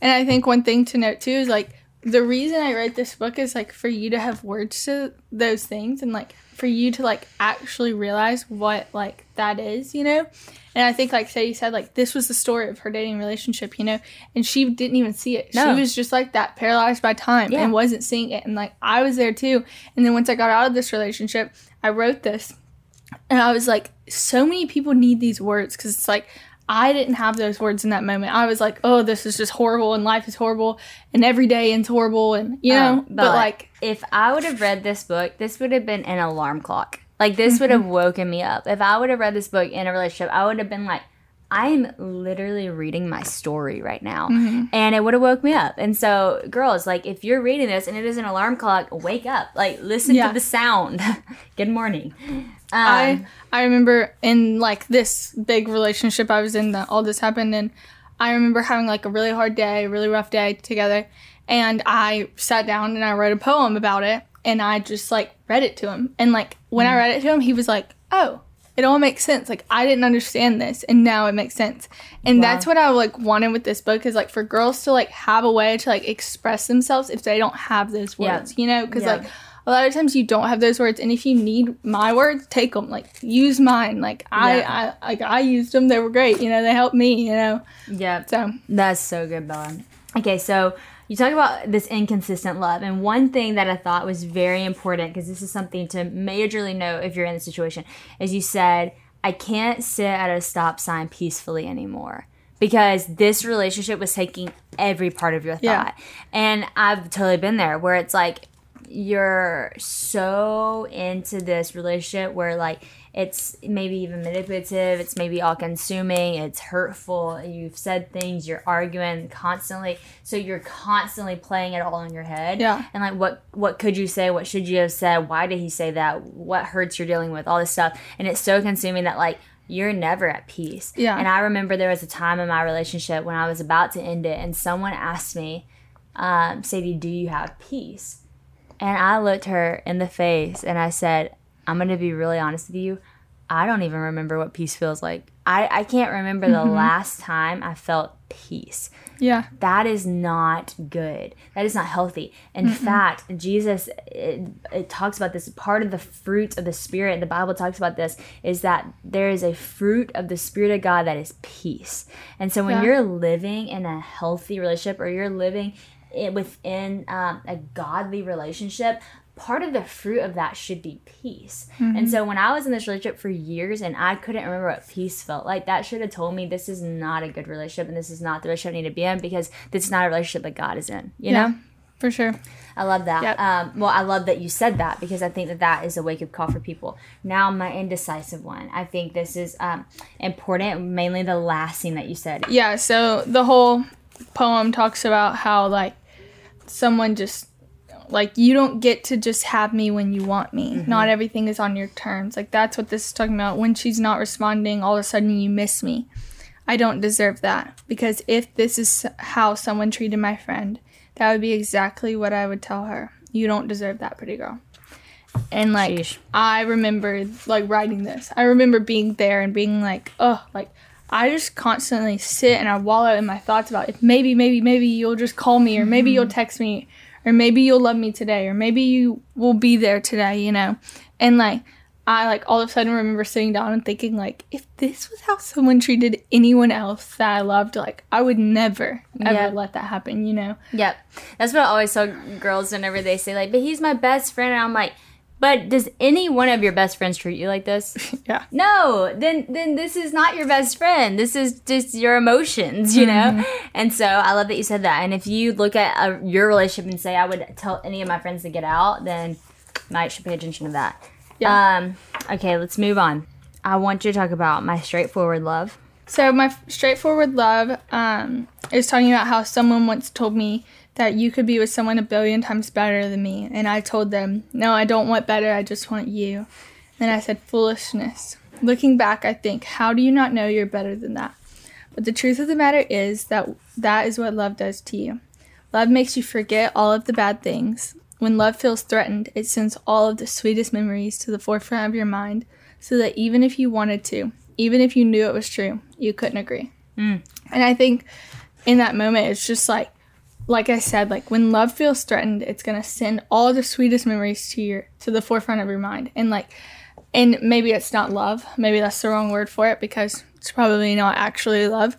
And I think one thing to note too is like the reason I wrote this book is like for you to have words to those things and like for you to like actually realize what like that is, you know? And I think like Sadie said, like this was the story of her dating relationship, you know, and she didn't even see it. No. She was just like that, paralyzed by time Yeah. and wasn't seeing it. And like I was there too. And then once I got out of this relationship, I wrote this and I was like, so many people need these words because it's like, I didn't have those words in that moment. I was like, oh, this is just horrible and life is horrible and every day ends horrible and, you know, Um, but, like, if I would have read this book, this would have been an alarm clock. Like this would have woken me up. If I would have read this book in a relationship, I would have been like, I'm literally reading my story right now. And it would have woke me up. And so, girls, like if you're reading this and it is an alarm clock, wake up. Like listen Yeah. to the sound. Good morning. Um, I I remember in like this big relationship I was in that all this happened and I remember having like a really hard day, really rough day together and I sat down and I wrote a poem about it and I just like read it to him and like when I read it to him he was like, "Oh, it all makes sense. Like I didn't understand this and now it makes sense." And Wow. that's what I like wanted with this book is like for girls to like have a way to like express themselves if they don't have those Yeah. words, you know? Cuz Yeah. like a lot of times you don't have those words and if you need my words take them like use mine like I, Yeah. I like i used them they were great you know they helped me you know yeah. so That's so good, Bella. Okay, so you talk about this inconsistent love, and one thing that I thought was very important because this is something to majorly know if you're in the situation, is you said, "I can't sit at a stop sign peacefully anymore." Because this relationship was taking every part of your thought. Yeah. And I've totally been there where it's like you're so into this relationship where like it's maybe even manipulative, it's maybe all consuming, it's hurtful, you've said things, you're arguing constantly. So you're constantly playing it all in your head. Yeah. And like what what could you say? What should you have said? Why did he say that? What hurts you're dealing with? All this stuff. And it's so consuming that like you're never at peace. Yeah. And I remember there was a time in my relationship when I was about to end it and someone asked me, um, Sadie, do you have peace? And I looked her in the face and I said, I'm going to be really honest with you. I don't even remember what peace feels like. I, I can't remember the mm-hmm. last time I felt peace. yeah That is not good. That is not healthy. In fact, Jesus, it, it talks about this. Part of the fruit of the Spirit, the Bible talks about this, is that there is a fruit of the Spirit of God that is peace. And so when Yeah. you're living in a healthy relationship or you're living within um, a godly relationship, part of the fruit of that should be peace. And so when I was in this relationship for years and I couldn't remember what peace felt like, that should have told me this is not a good relationship and this is not the relationship I need to be in because this is not a relationship that God is in. You yeah know? for sure I love that. Yep. Um, well, I love that you said that because I think that that is a wake up call for people. Now, my indecisive one. I think this is um, important, mainly the last thing that you said. yeah so the whole poem talks about how like someone just like you don't get to just have me when you want me. Mm-hmm. Not everything is on your terms. Like that's what this is talking about. When she's not responding all of a sudden you miss me. I don't deserve that. Because if this is how someone treated my friend that would be exactly what i would tell her. You don't deserve that pretty girl. And like Sheesh. I remember like writing this. I remember being there and being like, oh, like I just constantly sit and I wallow in my thoughts about if maybe, maybe, maybe you'll just call me or maybe you'll mm-hmm. text me or maybe you'll love me today or maybe you will be there today, you know. And like I like all of a sudden remember sitting down and thinking like if this was how someone treated anyone else that I loved, like I would never ever Yeah. let that happen, you know? Yep. That's what I always tell girls whenever they say like, but he's my best friend and I'm like, but does any one of your best friends treat you like this? Yeah. No, then then this is not your best friend. This is just your emotions, you know. And so I love that you said that. And if you look at uh your relationship and say I would tell any of my friends to get out, then I should pay attention to that. Yeah. Um. Okay, let's move on. I want you to talk about my straightforward love. So my f- straightforward love um, is talking about how someone once told me that you could be with someone a billion times better than me, and I told them, "No, I don't want better. I just want you." And I said, "Foolishness." Looking back, I think, how do you not know you're better than that? But the truth of the matter is that that is what love does to you. Love makes you forget all of the bad things. When love feels threatened, it sends all of the sweetest memories to the forefront of your mind so that even if you wanted to, even if you knew it was true, you couldn't agree. Mm. And I think in that moment, it's just like, like I said, like when love feels threatened, it's gonna send all the sweetest memories to your to the forefront of your mind, and like, and maybe it's not love, maybe that's the wrong word for it because it's probably not actually love,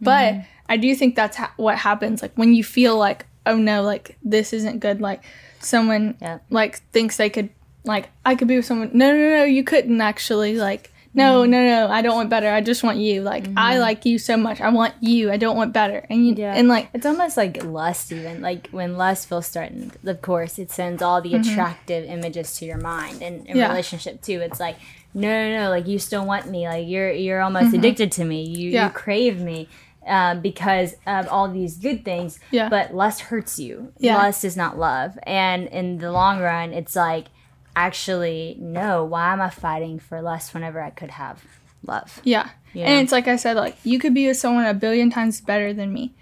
but mm-hmm. I do think that's ha- what happens. Like when you feel like, oh no, like this isn't good, like someone Yeah. like thinks they could like I could be with someone. No, no, no, you couldn't actually. Like, no, mm-hmm. no, no, I don't want better. I just want you. Like, I mm-hmm. like you so much. I want you. I don't want better. And you, Yeah. and like, It's almost like lust, even. Like when lust feels threatened, of course, it sends all the mm-hmm. attractive images to your mind. And in Yeah. relationship, too, it's like, no, no, no, like you still want me. Like you're you're almost addicted to me. You, Yeah. you crave me. Um, because of all these good things, Yeah. but lust hurts you. Yeah. Lust is not love, and in the long run, it's like, actually, no. Why am I fighting for lust whenever I could have love? yeah. Yeah. And it's like I said, like you could be with someone a billion times better than me.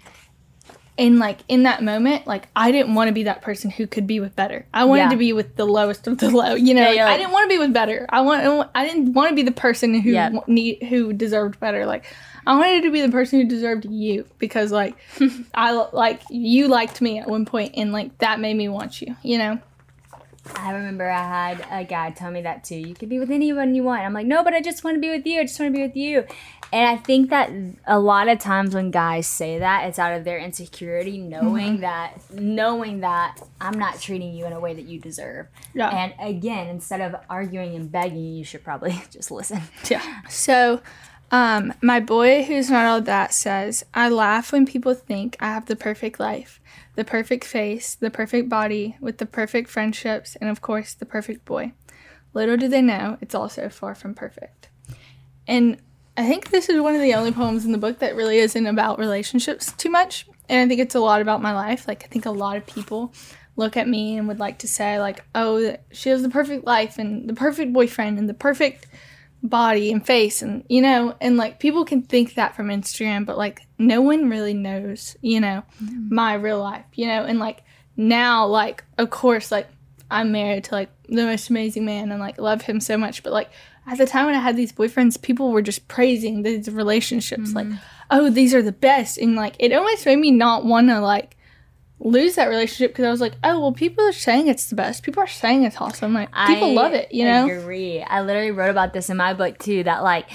And like in that moment, like I didn't want to be that person who could be with better. I wanted Yeah. to be with the lowest of the low. You know, Yeah, like, you're I didn't want to be with better. I want. I didn't want to be the person who need who deserved better. Like I wanted to be the person who deserved you because like I like you liked me at one point and like that made me want you. You know. I remember I had a guy tell me that too. You could be with anyone you want. I'm like, no, but I just want to be with you. I just want to be with you. And I think that a lot of times when guys say that, it's out of their insecurity, knowing Mm-hmm. that, knowing that I'm not treating you in a way that you deserve. Yeah. And again, instead of arguing and begging, you should probably just listen. Yeah. So, um, my boy who's not all that says, I laugh when people think I have the perfect life, the perfect face, the perfect body, with the perfect friendships, and of course, the perfect boy. Little do they know, it's also far from perfect. And I think this is one of the only poems in the book that really isn't about relationships too much. And I think it's a lot about my life. Like, I think a lot of people look at me and would like to say, like, oh, she has the perfect life and the perfect boyfriend and the perfect body and face and you know and like people can think that from instagram but like no one really knows you know mm-hmm. my real life you know and like now like of course like i'm married to like the most amazing man and like love him so much but like at the time when i had these boyfriends people were just praising these relationships like mm-hmm. oh these are the best and like it almost made me not want to like lose that relationship because i was like oh well people are saying it's the best people are saying it's awesome like people I love it you know agree. I literally wrote about this in my book too. That like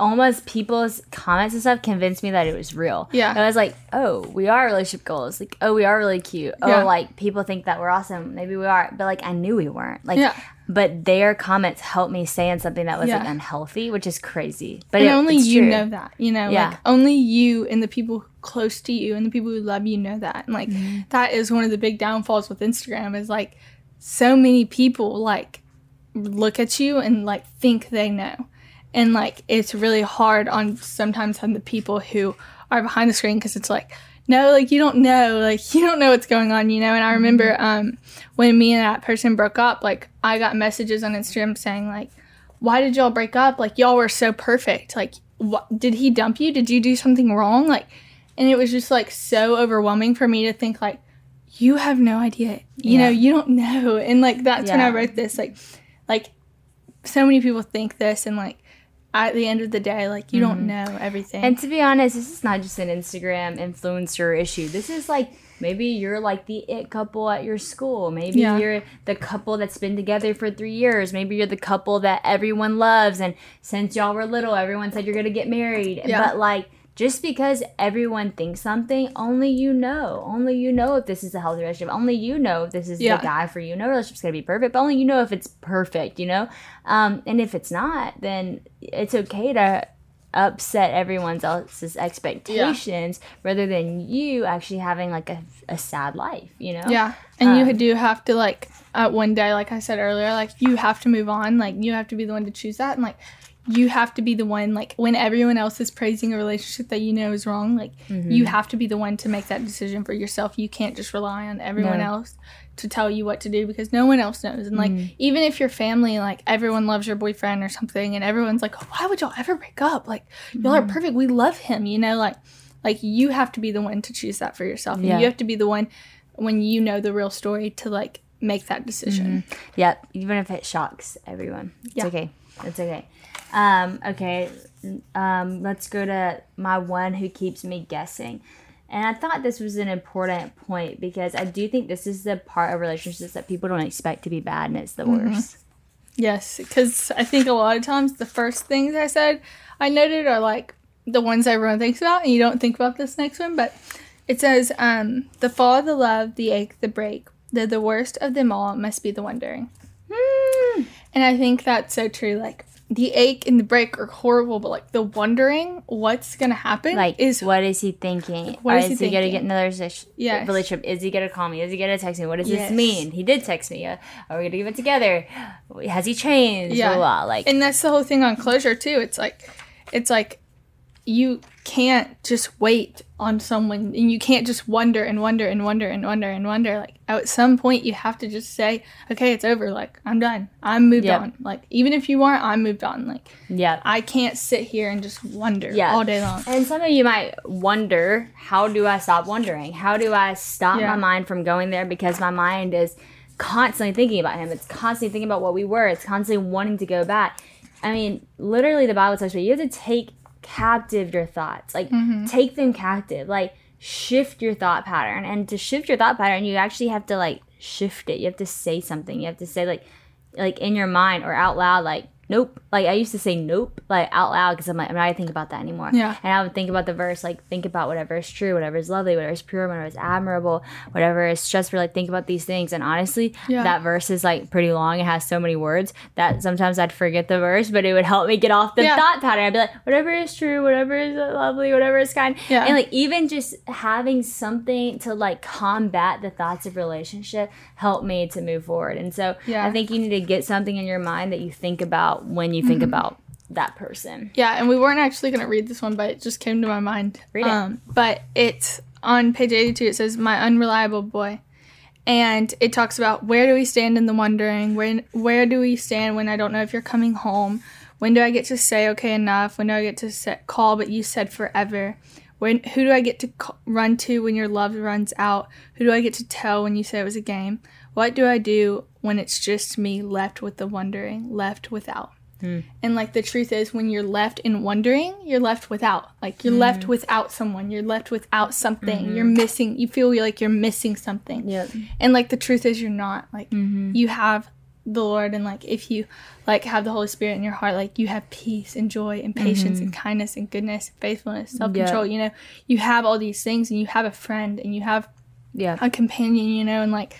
almost people's comments and stuff convinced me that it was real. Yeah. I was like, oh, we are relationship goals. Like, oh, we are really cute. Oh, Yeah. like people think that we're awesome. Maybe we are, but like I knew we weren't. Like, Yeah. but their comments helped me saying something that was like unhealthy, which is crazy. But and it- only you true. know that you know Yeah. like only you and the people close to you and the people who love you know that and like Mm-hmm. that is one of the big downfalls with instagram is like so many people like look at you and like think they know and like it's really hard on sometimes on the people who are behind the screen because it's like no like you don't know like you don't know what's going on you know? And i remember um when me and that person broke up like i got messages on instagram saying like why did y'all break up? Like y'all were so perfect. Like what did he dump you? Did you do something wrong? Like and it was just like so overwhelming for me to think like you have no idea. You Yeah. know you don't know. And like that's when i wrote this like like so many people think this and like at the end of the day, like you don't mm-hmm. know everything. And to be honest, this is not just an Instagram influencer issue. This is like maybe you're like the it couple at your school. Maybe Yeah. you're the couple that's been together for three years. Maybe you're the couple that everyone loves. And since y'all were little, everyone said you're going to get married. Yeah. But like, just because everyone thinks something, only you know. Only you know if this is a healthy relationship. Only you know if this is Yeah. the guy for you. No relationship's gonna be perfect, but only you know if it's perfect, you know? Um, and if it's not, then it's okay to upset everyone else's expectations rather than you actually having like a, a sad life, you know? yeah. And you Um, do have to like uh, one day, like I said earlier, like you have to move on. Like you have to be the one to choose that, and like you have to be the one like when everyone else is praising a relationship that you know is wrong. Like Mm-hmm. you have to be the one to make that decision for yourself. You can't just rely on everyone No. else to tell you what to do because no one else knows. And like Mm-hmm. even if your family, like everyone loves your boyfriend or something, and everyone's like, why would y'all ever break up? Like y'all Mm-hmm. are perfect. We love him. You know, like like you have to be the one to choose that for yourself. Yeah. you have to be the one when you know the real story to like make that decision. Yep, even if it shocks everyone. It's Yeah. okay. It's okay. Um, okay, um, let's go to my one who keeps me guessing. And I thought this was an important point because I do think this is the part of relationships that people don't expect to be bad and it's the worst. Yes, because I think a lot of times the first things I said I noted are like the ones everyone thinks about, and you don't think about this next one. But it says, um, "The fall, the love, the ache, the break, the the worst of them all must be the wondering." Hmm. And I think that's so true. Like the ache and the break are horrible, but like the wondering what's gonna happen Like, is what is he thinking? What Or is is he he, gonna get another sh- Yes. relationship? Is he gonna call me? Is he gonna text me? What does Yes. this mean? He did text me. Uh, are we gonna give it together? Has he changed? Yeah. Blah, blah, blah. Like, and that's the whole thing on closure too it's like it's like you can't just wait on someone and you can't just wonder and wonder and wonder and wonder and wonder like at some point you have to just say okay it's over like i'm done i'm moved Yep. on like even if you aren't i'm moved on like yeah. i can't sit here and just wonder Yeah. all day long And some of you might wonder, how do I stop wondering? How do I stop Yeah. my mind from going there because my mind is constantly thinking about him. It's constantly thinking about what we were. It's constantly wanting to go back. I mean, literally the Bible tells you have to take captive your thoughts. Like mm-hmm. take them captive. Like shift your thought pattern. And to shift your thought pattern, you actually have to like shift it. You have to say something. You have to say like like in your mind or out loud like nope like i used to say nope like out loud because i'm like i'm not gonna think about that anymore Yeah. and i would think about the verse like think about whatever is true whatever is lovely whatever is pure whatever is admirable whatever is stressful like think about these things and honestly Yeah. that verse is like pretty long it has so many words that sometimes i'd forget the verse but it would help me get off the Yeah. thought pattern i'd be like whatever is true whatever is lovely whatever is kind Yeah. and like even just having something to like combat the thoughts of relationship helped me to move forward and so Yeah. I think you need to get something in your mind that you think about when you Mm-hmm. think about that person. Yeah, and we weren't actually going to read this one, but it just came to my mind. Read it. Um, but it's on page 82, it says, My Unreliable Boy. And it talks about where do we stand in the wondering? When, where do we stand when I don't know if you're coming home? When do I get to say okay enough? When do I get to set, call but you said forever? When who do I get to c- run to when your love runs out? Who do I get to tell when you say it was a game? What do I do when it's just me left with the wondering, left without? Hmm. And like the truth is, when you're left in wondering, you're left without. Like you're left hmm. without someone. You're left without something. Mm-hmm. You're missing. You feel like you're missing something. Yep. And like the truth is, you're not. Like Mm-hmm. you have the Lord, and like if you like have the Holy Spirit in your heart, like you have peace and joy and patience and mm-hmm. kindness and goodness, and faithfulness, self control. You know, you have all these things, and you have a friend, and you have Yeah. a companion, you know, and like,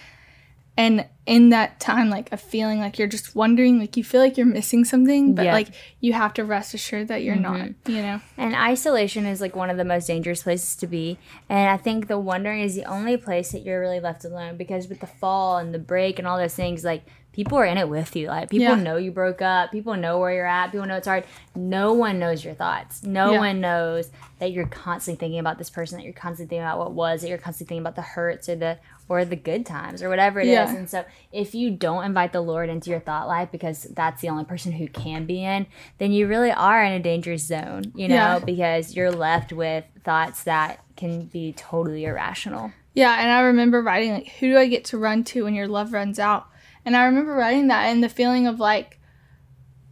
and in that time, like a feeling like you're just wondering, like you feel like you're missing something, but Yeah. like you have to rest assured that you're not, mm-hmm. you know? And isolation is like one of the most dangerous places to be. And I think the wondering is the only place that you're really left alone because with the fall and the break and all those things, like people are in it with you. Like people Yeah. know you broke up, people know where you're at, people know it's hard. No one knows your thoughts. No Yeah. one knows that you're constantly thinking about this person, that you're constantly thinking about what was, that you're constantly thinking about the hurts or the or the good times or whatever it is. Yeah. And so if you don't invite the Lord into your thought life because that's the only person who can be in, then you really are in a dangerous zone, you know, Yeah. because you're left with thoughts that can be totally irrational. Yeah. And I remember writing, like, who do I get to run to when your love runs out? And I remember writing that and the feeling of like,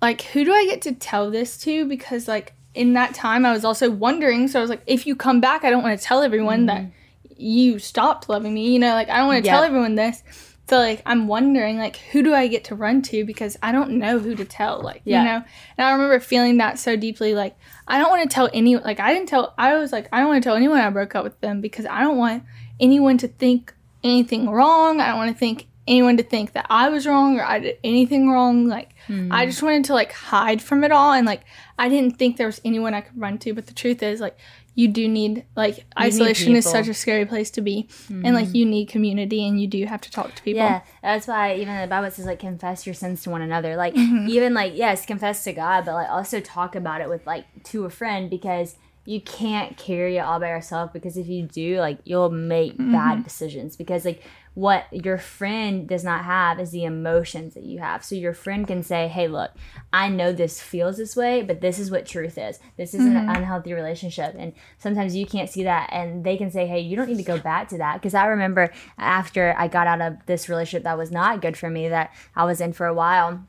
like who do I get to tell this to? Because like in that time I was also wondering. So I was like, if you come back, I don't want to tell everyone that mm-hmm. You stopped loving me. You know, like I don't want to tell everyone this. So like I'm wondering like who do I get to run to because I don't know who to tell. Like Yeah. you know, and I remember feeling that so deeply. Like I don't want to tell any. Like I didn't tell. I was like I don't want to tell anyone I broke up with them because I don't want anyone to think anything wrong. I don't want to think anyone to think that I was wrong or I did anything wrong. Like I hmm. just wanted to like hide from it all and like I didn't think there was anyone I could run to. But the truth is like you do need like isolation is such a scary place to be and like you need community and you do have to talk to people. Yeah, that's why even the Bible says like confess your sins to one another. Like Mm-hmm. even like yes, confess to God, but like also talk about it with like to a friend because you can't carry it all by yourself because if you do, like you'll make Mm-hmm. bad decisions because like what your friend does not have is the emotions that you have. So your friend can say, "Hey, look, I know this feels this way, but this is what truth is. This is Mm-hmm. an unhealthy relationship." And sometimes you can't see that and they can say, "Hey, you don't need to go back to that." Because I remember after I got out of this relationship that was not good for me that I was in for a while,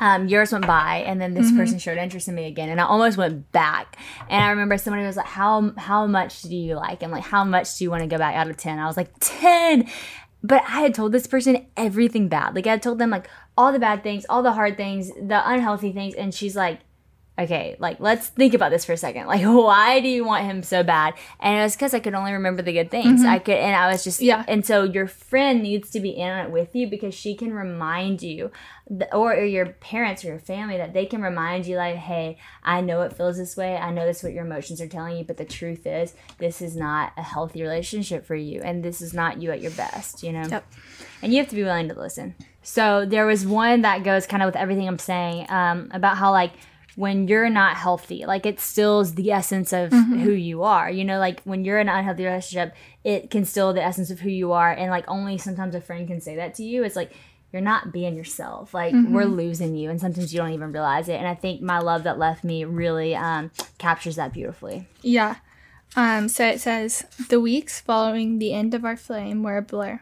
um, years went by and then this person showed interest in me again and I almost went back and I remember somebody was like how how much do you like and like how much do you want to go back out of 10 I was like 10 but I had told this person everything bad. Like I had told them like all the bad things all the hard things the unhealthy things and she's like okay, like let's think about this for a second. Like, why do you want him so bad? And it was because I could only remember the good things. I could, and I was just, Yeah. And so your friend needs to be in on it with you because she can remind you, or, or your parents or your family, that they can remind you, like, hey, I know it feels this way. I know this is what your emotions are telling you, but the truth is, this is not a healthy relationship for you, and this is not you at your best. You know Yep. and you have to be willing to listen. So there was one that goes kind of with everything I'm saying um, about how like when you're not healthy, like it stills the essence of who you are. You know, like when you're in an unhealthy relationship, it can still the essence of who you are, and like only sometimes a friend can say that to you. It's like you're not being yourself. Like we're losing you, and sometimes you don't even realize it. And I think my love that left me really um, captures that beautifully. Yeah. Um, so it says, the weeks following the end of our flame were a blur.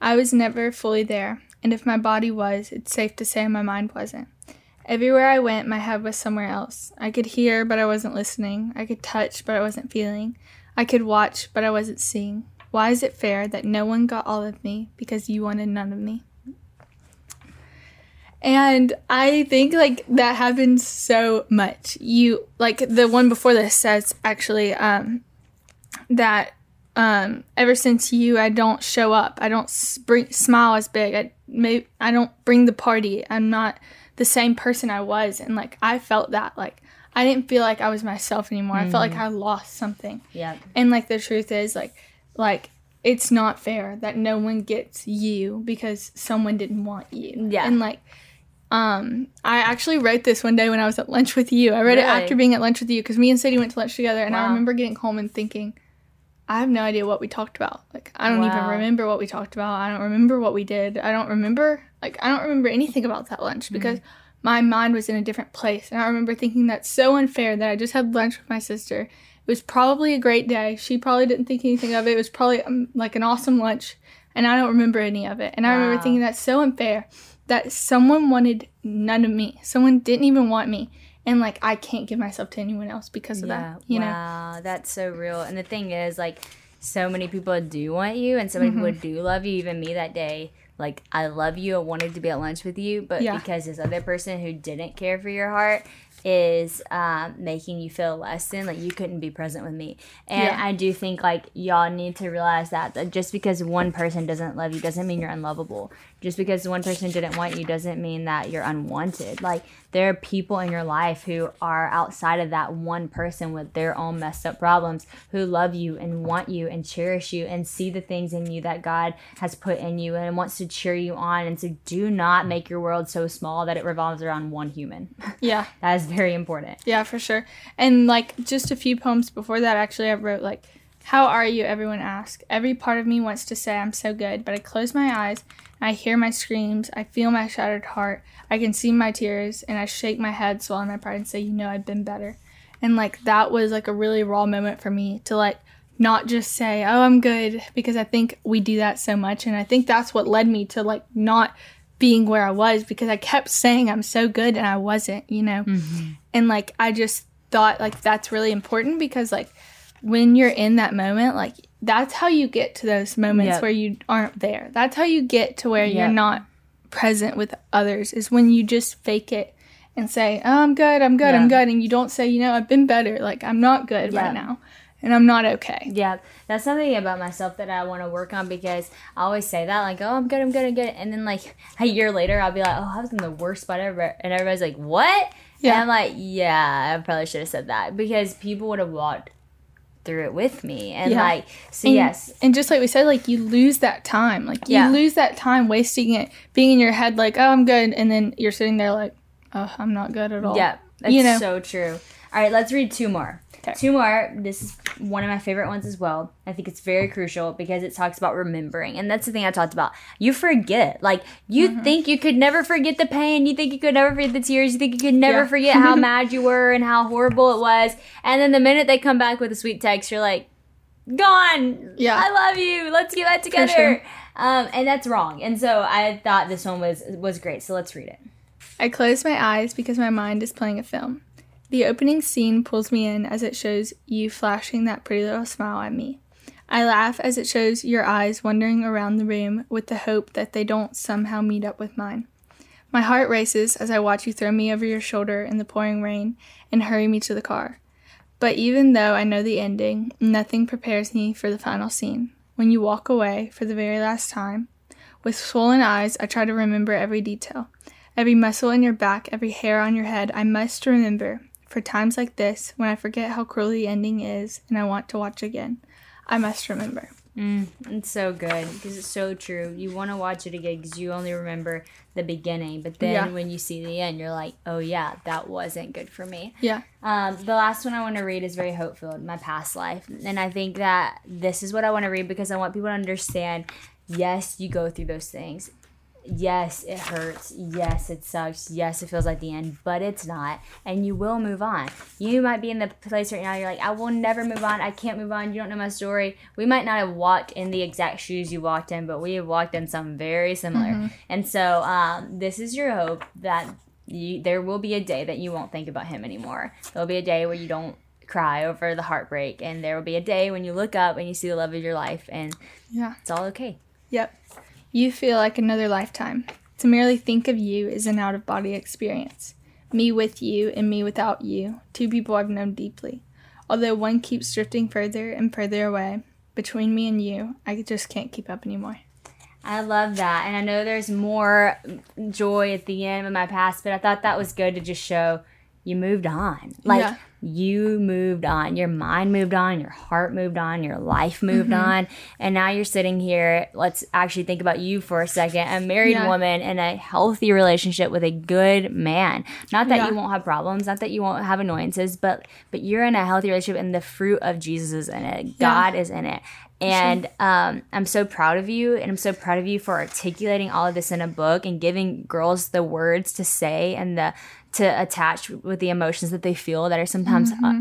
I was never fully there, and if my body was, it's safe to say my mind wasn't. Everywhere I went, my head was somewhere else. I could hear, but I wasn't listening. I could touch, but I wasn't feeling. I could watch, but I wasn't seeing. Why is it fair that no one got all of me because you wanted none of me? And I think like that happens so much. You like the one before this says actually um that um ever since you I don't show up. I don't bring, smile as big. I may I don't bring the party. I'm not the same person I was and like I felt that like I didn't feel like I was myself anymore. I felt like I lost something. Yeah. And like the truth is like like it's not fair that no one gets you because someone didn't want you. Yeah. And like um I actually wrote this one day when I was at lunch with you. I read it after being at lunch with you because me and Sadie went to lunch together and I remember getting home and thinking I have no idea what we talked about. Like I don't even remember what we talked about. I don't remember what we did. I don't remember like I don't remember anything about that lunch because my mind was in a different place. And I remember thinking that's so unfair that I just had lunch with my sister. It was probably a great day. She probably didn't think anything of it. It was probably um, like an awesome lunch, and I don't remember any of it. And I remember thinking that's so unfair that someone wanted none of me. Someone didn't even want me, and like I can't give myself to anyone else because of that. You know? wow, that's so real. And the thing is, like, so many people do want you, and so many Mm-hmm. people do love you. Even me that day, like, I love you. I wanted to be at lunch with you, but Yeah. because this other person who didn't care for your heart is um, making you feel less than, like, you couldn't be present with me. And Yeah. I do think, like, y'all need to realize that, that just because one person doesn't love you doesn't mean you're unlovable. Just because one person didn't want you doesn't mean that you're unwanted. Like, there are people in your life who are outside of that one person with their own messed up problems who love you and want you and cherish you and see the things in you that God has put in you and wants to cheer you on. And so do not make your world so small that it revolves around one human. Yeah. that is very important. Yeah, for sure. And like just a few poems before that, actually, I wrote like, "How are you?" Everyone asks. Every part of me wants to say I'm so good, but I close my eyes. I hear my screams. I feel my shattered heart. I can see my tears, and I shake my head, swallow my pride, and say, "You know, I've been better." And like that was like a really raw moment for me to like not just say, "Oh, I'm good," because I think we do that so much, and I think that's what led me to like not being where I was because I kept saying I'm so good and I wasn't, you know? Mm-hmm. And like, I just thought like that's really important because like when you're in that moment, like that's how you get to those moments Yep. where you aren't there. That's how you get to where Yep. you're not present with others is when you just fake it and say, oh, I'm good, I'm good, Yeah. I'm good. And you don't say, you know, I've been better. Like, I'm not good Yeah. right now and I'm not okay. Yeah, that's something about myself that I want to work on because I always say that, like, oh, I'm good, I'm good, I'm good. And then, like, a year later, I'll be like, oh, I was in the worst spot ever. And everybody's like, what? Yeah. And I'm like, yeah, I probably should have said that because people would have walked through it with me. And, Yeah. like, so And, yes. And just like we said, like you lose that time. Like you Yeah. lose that time wasting it being in your head like, oh, I'm good. And then you're sitting there like, oh, I'm not good at all. Yeah, that's You know. so true. All right, let's read two more. Two more. This is one of my favorite ones as well. I think it's very crucial because it talks about remembering. And that's the thing I talked about. You forget. Like, you Mm-hmm. think you could never forget the pain. You think you could never forget the tears. You think you could never Yeah. forget how mad you were and how horrible it was. And then the minute they come back with a sweet text, you're like, gone. Yeah. I love you. Let's get back together. sure. Um, and that's wrong. And so I thought this one was was great. So let's read it. I close my eyes because my mind is playing a film. The opening scene pulls me in as it shows you flashing that pretty little smile at me. I laugh as it shows your eyes wandering around the room with the hope that they don't somehow meet up with mine. My heart races as I watch you throw me over your shoulder in the pouring rain and hurry me to the car. But even though I know the ending, nothing prepares me for the final scene. When you walk away for the very last time, with swollen eyes, I try to remember every detail. Every muscle in your back, every hair on your head, I must remember. For times like this, when I forget how cruel the ending is and I want to watch again, I must remember. Mm, it's so good because it's so true. You want to watch it again because you only remember the beginning, but then Yeah. when you see the end, you're like, oh yeah, that wasn't good for me. Yeah. Um, the last one I want to read is very hope filled, my past life, and I think that this is what I want to read because I want people to understand. Yes, you go through those things. Yes, it hurts. Yes, it sucks. Yes, it feels like the end, but it's not. And you will move on. You might be in the place right now, you're like, I will never move on. I can't move on. You don't know my story. We might not have walked in the exact shoes you walked in, but we have walked in some very similar. And so, um, this is your hope that you, there will be a day that you won't think about him anymore. There'll be a day where you don't cry over the heartbreak, and there will be a day when you look up and you see the love of your life, and Yeah. it's all okay. Yep. You feel like another lifetime. To merely think of you is an out of body experience. Me with you and me without you, two people I've known deeply. Although one keeps drifting further and further away, between me and you, I just can't keep up anymore. I love that. And I know there's more joy at the end of my past, but I thought that was good to just show you moved on. Like Yeah. you moved on. Your mind moved on, your heart moved on, your life moved Mm-hmm. on. And now you're sitting here. Let's actually think about you for a second. A married Yeah. woman in a healthy relationship with a good man. Not that Yeah. you won't have problems, not that you won't have annoyances, but but you're in a healthy relationship and the fruit of Jesus is in it. God is in it. And um, I'm so proud of you, and I'm so proud of you for articulating all of this in a book and giving girls the words to say and the to attach with the emotions that they feel that are sometimes uh,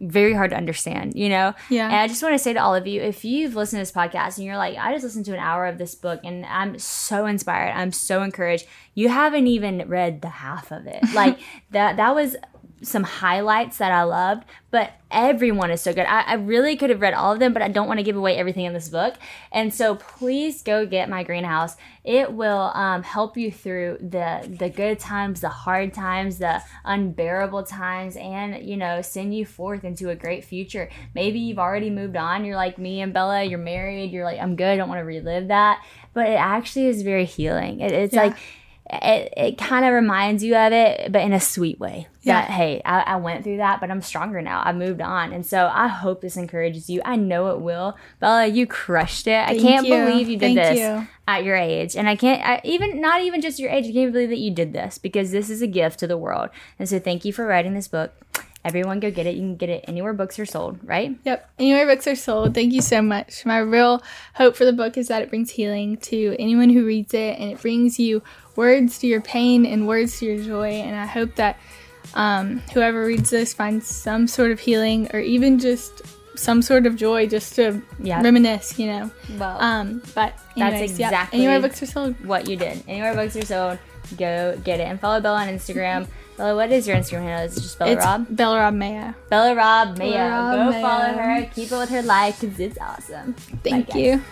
very hard to understand. You know. Yeah. And I just want to say to all of you, if you've listened to this podcast and you're like, I just listened to an hour of this book and I'm so inspired, I'm so encouraged. You haven't even read the half of it. Like that. That was some highlights that I loved, but everyone is so good. I, I really could have read all of them, but I don't want to give away everything in this book. And so please go get my greenhouse. It will um, help you through the the good times, the hard times, the unbearable times, and you know, send you forth into a great future. Maybe you've already moved on. You're like me and Bella. You're married. You're like, I'm good. I don't want to relive that. But it actually is very healing. It, it's Yeah. like it, it kind of reminds you of it, but in a sweet way. That, Yeah. hey, I, I went through that, but I'm stronger now. I moved on. And so I hope this encourages you. I know it will. Bella, you crushed it. Thank I can't you. believe you did Thank this you. at your age. And I can't, I, even, not even just your age, I can't believe that you did this because this is a gift to the world. And so thank you for writing this book. Everyone go get it. You can get it anywhere books are sold, right? Yep. Anywhere books are sold. Thank you so much. My real hope for the book is that it brings healing to anyone who reads it and it brings you words to your pain and words to your joy. And I hope that um, whoever reads this finds some sort of healing or even just some sort of joy just to Yeah. reminisce, you know. Well, Um, but That's anyways, yeah. exactly- Anywhere books are sold. what you did. Anywhere books are sold, go get it. And follow Bella on Instagram. Bella, what is your Instagram handle? Is it just Bella It's Rob? Bella Rob Mayo. Bella Rob Mayo. Rob Go Mayo. follow her. Keep it with her life because it's awesome. Thank Bye, guys. you.